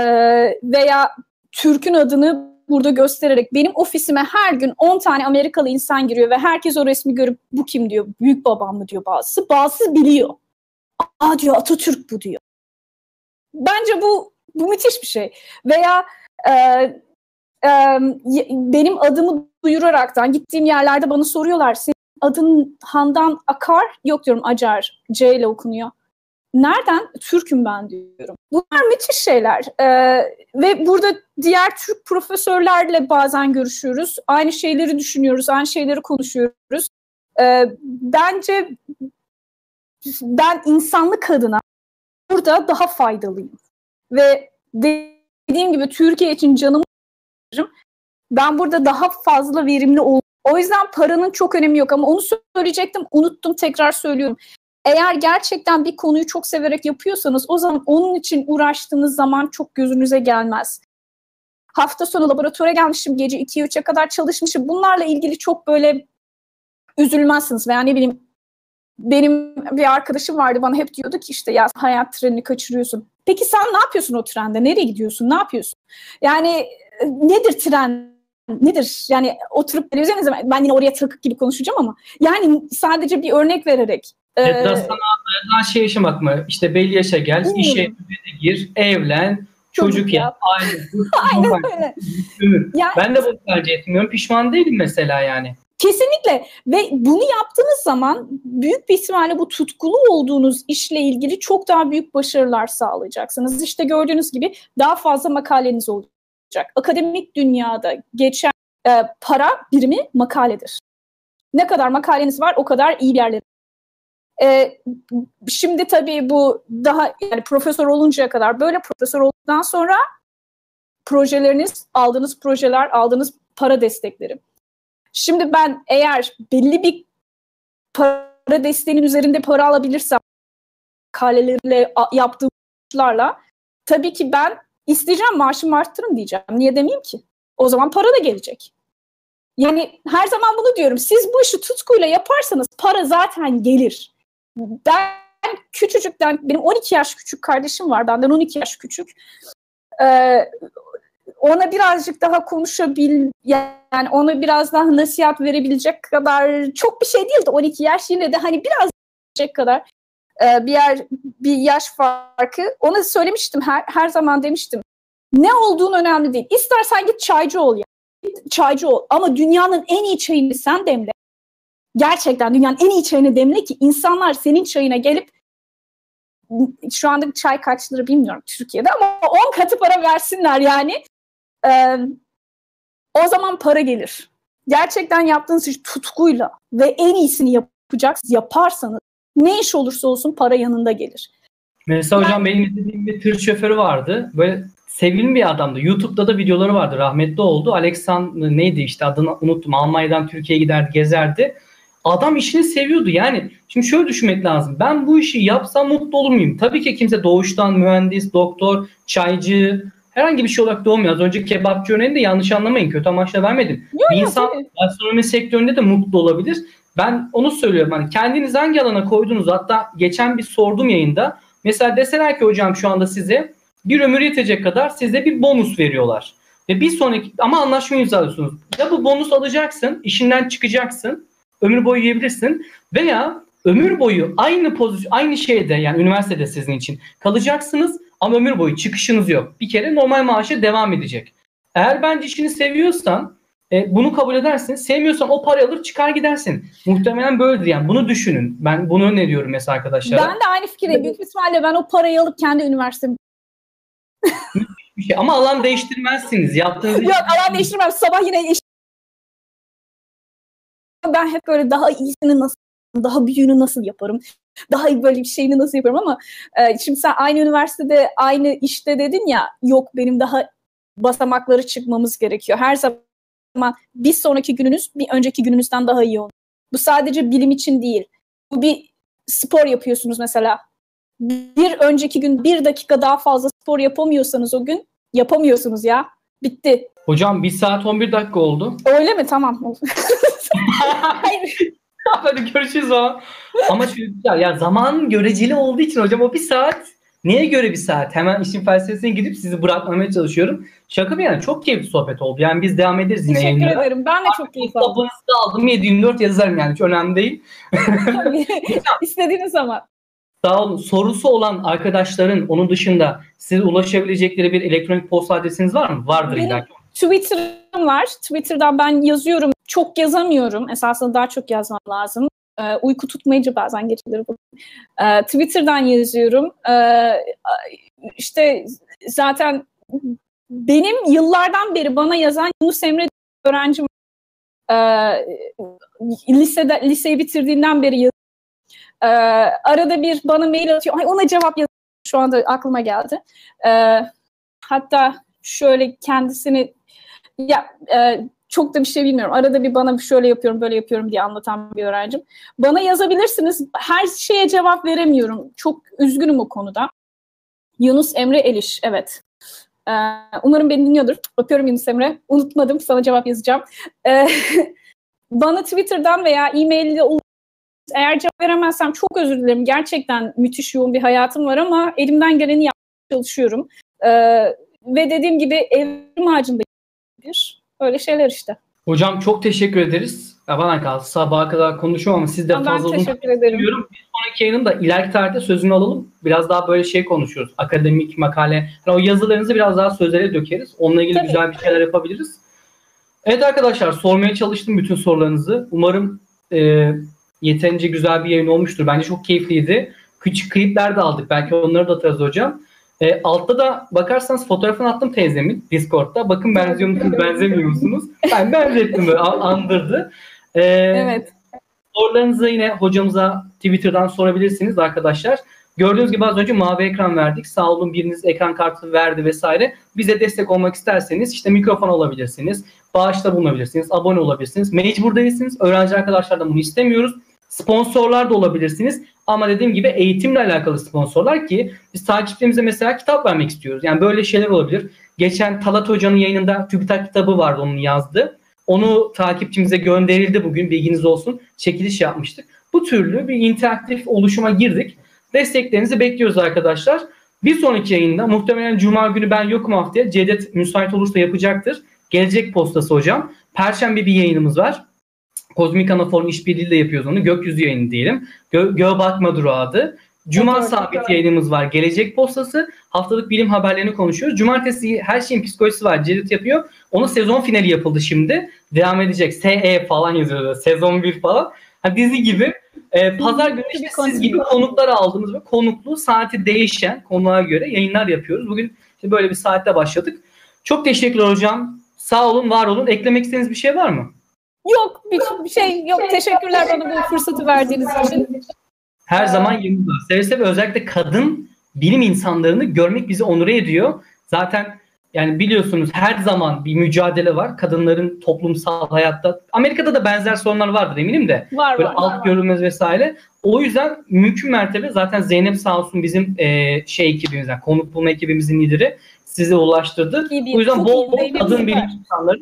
veya Türk'ün adını burada göstererek benim ofisime her gün 10 tane Amerikalı insan giriyor ve herkes o resmi görüp bu kim diyor. Büyük babam mı diyor bazısı. Bazısı biliyor. Aa diyor Atatürk bu diyor. Bence bu bu müthiş bir şey. Veya e, benim adımı duyuraraktan gittiğim yerlerde bana soruyorlar adın Handan Akar, yok diyorum Acar, C ile okunuyor. Nereden? Türk'üm ben diyorum. Bunlar müthiş şeyler. Ee, ve burada diğer Türk profesörlerle bazen görüşüyoruz. Aynı şeyleri düşünüyoruz, aynı şeyleri konuşuyoruz. Ee, bence ben insanlık adına burada daha faydalıyım. Ve dediğim gibi Türkiye için canımı ben burada daha fazla verimli ol o yüzden paranın çok önemi yok ama onu söyleyecektim unuttum tekrar söylüyorum. Eğer gerçekten bir konuyu çok severek yapıyorsanız o zaman onun için uğraştığınız zaman çok gözünüze gelmez. Hafta sonu laboratuvara gelmişim gece 2'ye 3'e kadar çalışmışım. Bunlarla ilgili çok böyle üzülmezsiniz veya ne bileyim benim bir arkadaşım vardı bana hep diyordu ki işte ya hayat trenini kaçırıyorsun. Peki sen ne yapıyorsun o trende? Nereye gidiyorsun? Ne yapıyorsun? Yani nedir tren? nedir? Yani oturup televizyon izlemek, ben yine oraya takık gibi konuşacağım ama yani sadece bir örnek vererek. Evet, e, sana daha şey yaşamak mı? İşte belli yaşa gel, hmm. işe gir, evlen, çocuk, çocuk yap. Aynen. Aynen öyle. Yani, ben de bunu tercih etmiyorum. Pişman değilim mesela yani. Kesinlikle ve bunu yaptığınız zaman büyük bir ihtimalle bu tutkulu olduğunuz işle ilgili çok daha büyük başarılar sağlayacaksınız. İşte gördüğünüz gibi daha fazla makaleniz olacak olacak. Akademik dünyada geçen e, para birimi makaledir. Ne kadar makaleniz var o kadar iyi bir yerlere. E, şimdi tabii bu daha yani profesör oluncaya kadar böyle profesör olduktan sonra projeleriniz, aldığınız projeler, aldığınız para destekleri. Şimdi ben eğer belli bir para desteğinin üzerinde para alabilirsem makalelerle yaptığım işlerle tabii ki ben İsteyeceğim maaşımı arttırın diyeceğim. Niye demeyeyim ki? O zaman para da gelecek. Yani her zaman bunu diyorum. Siz bu işi tutkuyla yaparsanız para zaten gelir. Ben küçücükten, benim 12 yaş küçük kardeşim var. Benden 12 yaş küçük. Ee, ona birazcık daha konuşabil, yani ona biraz daha nasihat verebilecek kadar çok bir şey değil de 12 yaş yine de hani biraz kadar e, bir yer bir yaş farkı. Ona söylemiştim her, her zaman demiştim. Ne olduğun önemli değil. İstersen git çaycı ol ya. Git çaycı ol ama dünyanın en iyi çayını sen demle. Gerçekten dünyanın en iyi çayını demle ki insanlar senin çayına gelip şu anda çay kaç lira bilmiyorum Türkiye'de ama 10 katı para versinler yani. Ee, o zaman para gelir. Gerçekten yaptığınız iş tutkuyla ve en iyisini yapacaksınız, yaparsanız ne iş olursa olsun para yanında gelir. Mesela yani, hocam benim izlediğim bir tır şoförü vardı. Böyle sevimli bir adamdı. YouTube'da da videoları vardı. Rahmetli oldu. Alexander neydi işte adını unuttum. Almanya'dan Türkiye'ye giderdi, gezerdi. Adam işini seviyordu. Yani şimdi şöyle düşünmek lazım. Ben bu işi yapsam mutlu olur muyum? Tabii ki kimse doğuştan mühendis, doktor, çaycı herhangi bir şey olarak doğmuyor. Az önce kebapçı örneğini de yanlış anlamayın. Kötü amaçla vermedim. Yok, bir insan gastronomi sektöründe de mutlu olabilir. Ben onu söylüyorum. Hani kendiniz hangi alana koydunuz? Hatta geçen bir sordum yayında. Mesela deseler ki hocam şu anda size bir ömür yetecek kadar size bir bonus veriyorlar. Ve bir sonraki ama anlaşma imzalıyorsunuz. Ya bu bonus alacaksın, işinden çıkacaksın, ömür boyu yiyebilirsin veya ömür boyu aynı pozisyon, aynı şeyde yani üniversitede sizin için kalacaksınız ama ömür boyu çıkışınız yok. Bir kere normal maaşa devam edecek. Eğer bence işini seviyorsan e, bunu kabul edersin. Sevmiyorsan o parayı alır çıkar gidersin. Muhtemelen böyledir yani. Bunu düşünün. Ben bunu öneriyorum mesela arkadaşlara. Ben de aynı fikirdeyim. Büyük ihtimalle ben o parayı alıp kendi üniversitemi Bir şey. Ama alan değiştirmezsiniz. Yaptığınız Yok alan değiştirmem. Sabah yine iş... Ben hep böyle daha iyisini nasıl daha büyüğünü nasıl yaparım? Daha iyi böyle bir şeyini nasıl yaparım ama e, şimdi sen aynı üniversitede aynı işte dedin ya yok benim daha basamakları çıkmamız gerekiyor. Her zaman bir sonraki gününüz bir önceki gününüzden daha iyi olur. Bu sadece bilim için değil. Bu bir spor yapıyorsunuz mesela. Bir önceki gün bir dakika daha fazla spor yapamıyorsanız o gün yapamıyorsunuz ya. Bitti. Hocam 1 saat 11 dakika oldu. Öyle mi? Tamam. Hayır. Hadi görüşürüz o zaman. Ama şu, ya, ya zaman göreceli olduğu için hocam o bir saat neye göre bir saat? Hemen işin felsefesine gidip sizi bırakmamaya çalışıyorum. Şaka bir yana çok keyifli sohbet oldu. Yani biz devam ederiz yine Teşekkür yayınlara. ederim. Ben de çok keyif aldım. Da aldım 724 yazarım yani hiç önemli değil. İstediğiniz zaman. Sağ olun. Sorusu olan arkadaşların onun dışında size ulaşabilecekleri bir elektronik posta adresiniz var mı? Vardır Benim- illa ki. Twitter'ım var. Twitter'dan ben yazıyorum. Çok yazamıyorum. Esasında daha çok yazmam lazım. Ee, uyku tutmayınca bazen geceleri bu. Ee, Twitter'dan yazıyorum. Ee, işte zaten benim yıllardan beri bana yazan Yunus Emre öğrencim ee, lisede liseyi bitirdiğinden beri yaz- Ee, arada bir bana mail atıyor. Ay ona cevap yaz. Şu anda aklıma geldi. Ee, hatta şöyle kendisini ya e, çok da bir şey bilmiyorum. Arada bir bana şöyle yapıyorum, böyle yapıyorum diye anlatan bir öğrencim. Bana yazabilirsiniz. Her şeye cevap veremiyorum. Çok üzgünüm o konuda. Yunus Emre Eliş, evet. Ee, umarım beni dinliyordur. Öpüyorum Yunus Emre. Unutmadım, sana cevap yazacağım. Ee, bana Twitter'dan veya e-mail ile ul- eğer cevap veremezsem çok özür dilerim. Gerçekten müthiş yoğun bir hayatım var ama elimden geleni yapmaya çalışıyorum. Ee, ve dediğim gibi evrim ağacında bir öyle şeyler işte. Hocam çok teşekkür ederiz. Ya bana kaldı sabaha kadar konuşuyorum ama siz de Ben fazla uzun teşekkür ederim. Diyorum. Bir sonraki yayının da ileriki tarihte sözünü alalım. Biraz daha böyle şey konuşuyoruz. Akademik makale. Yani o yazılarınızı biraz daha sözlere dökeriz. Onunla ilgili Tabii. güzel bir şeyler yapabiliriz. Evet arkadaşlar sormaya çalıştım bütün sorularınızı. Umarım e, yeterince güzel bir yayın olmuştur. Bence çok keyifliydi. Küçük klipler de aldık. Belki onları da atarız hocam. E, altta da bakarsanız fotoğrafını attım teyzemin Discord'da. Bakın benziyor musunuz, benzemiyor musunuz? Ben benzettim böyle andırdı. E, Evet. Sorularınızı yine hocamıza Twitter'dan sorabilirsiniz arkadaşlar. Gördüğünüz gibi az önce mavi ekran verdik. Sağ olun biriniz ekran kartı verdi vesaire. Bize destek olmak isterseniz işte mikrofon alabilirsiniz. Bağışta bulunabilirsiniz. Abone olabilirsiniz. Mecbur değilsiniz. Öğrenci arkadaşlardan bunu istemiyoruz. Sponsorlar da olabilirsiniz. Ama dediğim gibi eğitimle alakalı sponsorlar ki biz takipçilerimize mesela kitap vermek istiyoruz. Yani böyle şeyler olabilir. Geçen Talat Hoca'nın yayınında TÜBİTAK kitabı vardı onun yazdı. Onu takipçimize gönderildi bugün bilginiz olsun. Çekiliş yapmıştık. Bu türlü bir interaktif oluşuma girdik. Desteklerinizi bekliyoruz arkadaşlar. Bir sonraki yayında muhtemelen Cuma günü ben yokum haftaya. Cevdet müsait olursa yapacaktır. Gelecek postası hocam. Perşembe bir yayınımız var. Kozmik Anaform işbirliğiyle yapıyoruz onu. Gökyüzü yayını diyelim. Gö Göğe Bakma Durağı adı. Cuma Evet, sabit evet. yayınımız var. Gelecek postası. Haftalık bilim haberlerini konuşuyoruz. Cumartesi her şeyin psikolojisi var. Cevdet yapıyor. Onun sezon finali yapıldı şimdi. Devam edecek. SE falan yazıyor. Sezon 1 falan. Ha, dizi gibi. Ee, Pazar günü işte siz gibi konuklar aldığımız ve konuklu saati değişen konuğa göre yayınlar yapıyoruz. Bugün işte böyle bir saatte başladık. Çok teşekkürler hocam. Sağ olun, var olun. Eklemek istediğiniz bir şey var mı? Yok bir, bir şey yok. Teşekkürler bana bu fırsatı verdiğiniz için. Her zaman yanımda. Seve seve özellikle kadın bilim insanlarını görmek bizi onur ediyor. Zaten yani biliyorsunuz her zaman bir mücadele var. Kadınların toplumsal hayatta Amerika'da da benzer sorunlar vardır eminim de. Var Böyle var. alt var. görülmez vesaire. O yüzden mümkün mertebe zaten Zeynep sağ olsun bizim e, şey ekibimizden, konuk bulma ekibimizin lideri size ulaştırdı. İyi O yüzden bol bol kadın bilim insanları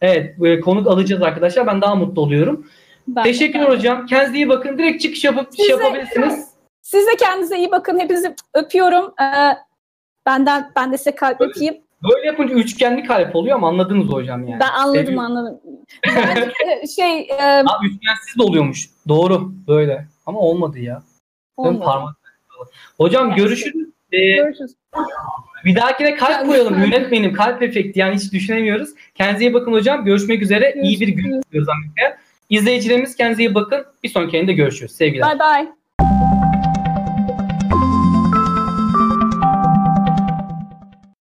Evet, böyle konuk alacağız arkadaşlar. Ben daha mutlu oluyorum. Ben de, Teşekkürler ben hocam. Kendinize iyi bakın. Direkt çıkış yapıp şey Size- yapabilirsiniz. Siz de kendinize iyi bakın. Hepinizi öpüyorum. Ee, benden ben de size kalp öpeyim. Böyle yapınca üçgenli kalp oluyor ama anladınız hocam yani. Ben anladım Seviyorum. anladım. Ben, e, şey e, Aa, üçgensiz de oluyormuş. Doğru. Böyle. Ama olmadı ya. Olmadı. parmak. Hocam görüşürüz. Ee, Görüşürüz. Bir dahakine kalp koyalım. Yönetmenim kalp efekti. Yani hiç düşünemiyoruz. Kendinize iyi bakın hocam. Görüşmek üzere. İyi bir gün Görüşürüz. diliyoruz Amerika'ya. İzleyicilerimiz kendinize iyi bakın. Bir sonraki yayında görüşürüz. Sevgiler. Bye bye.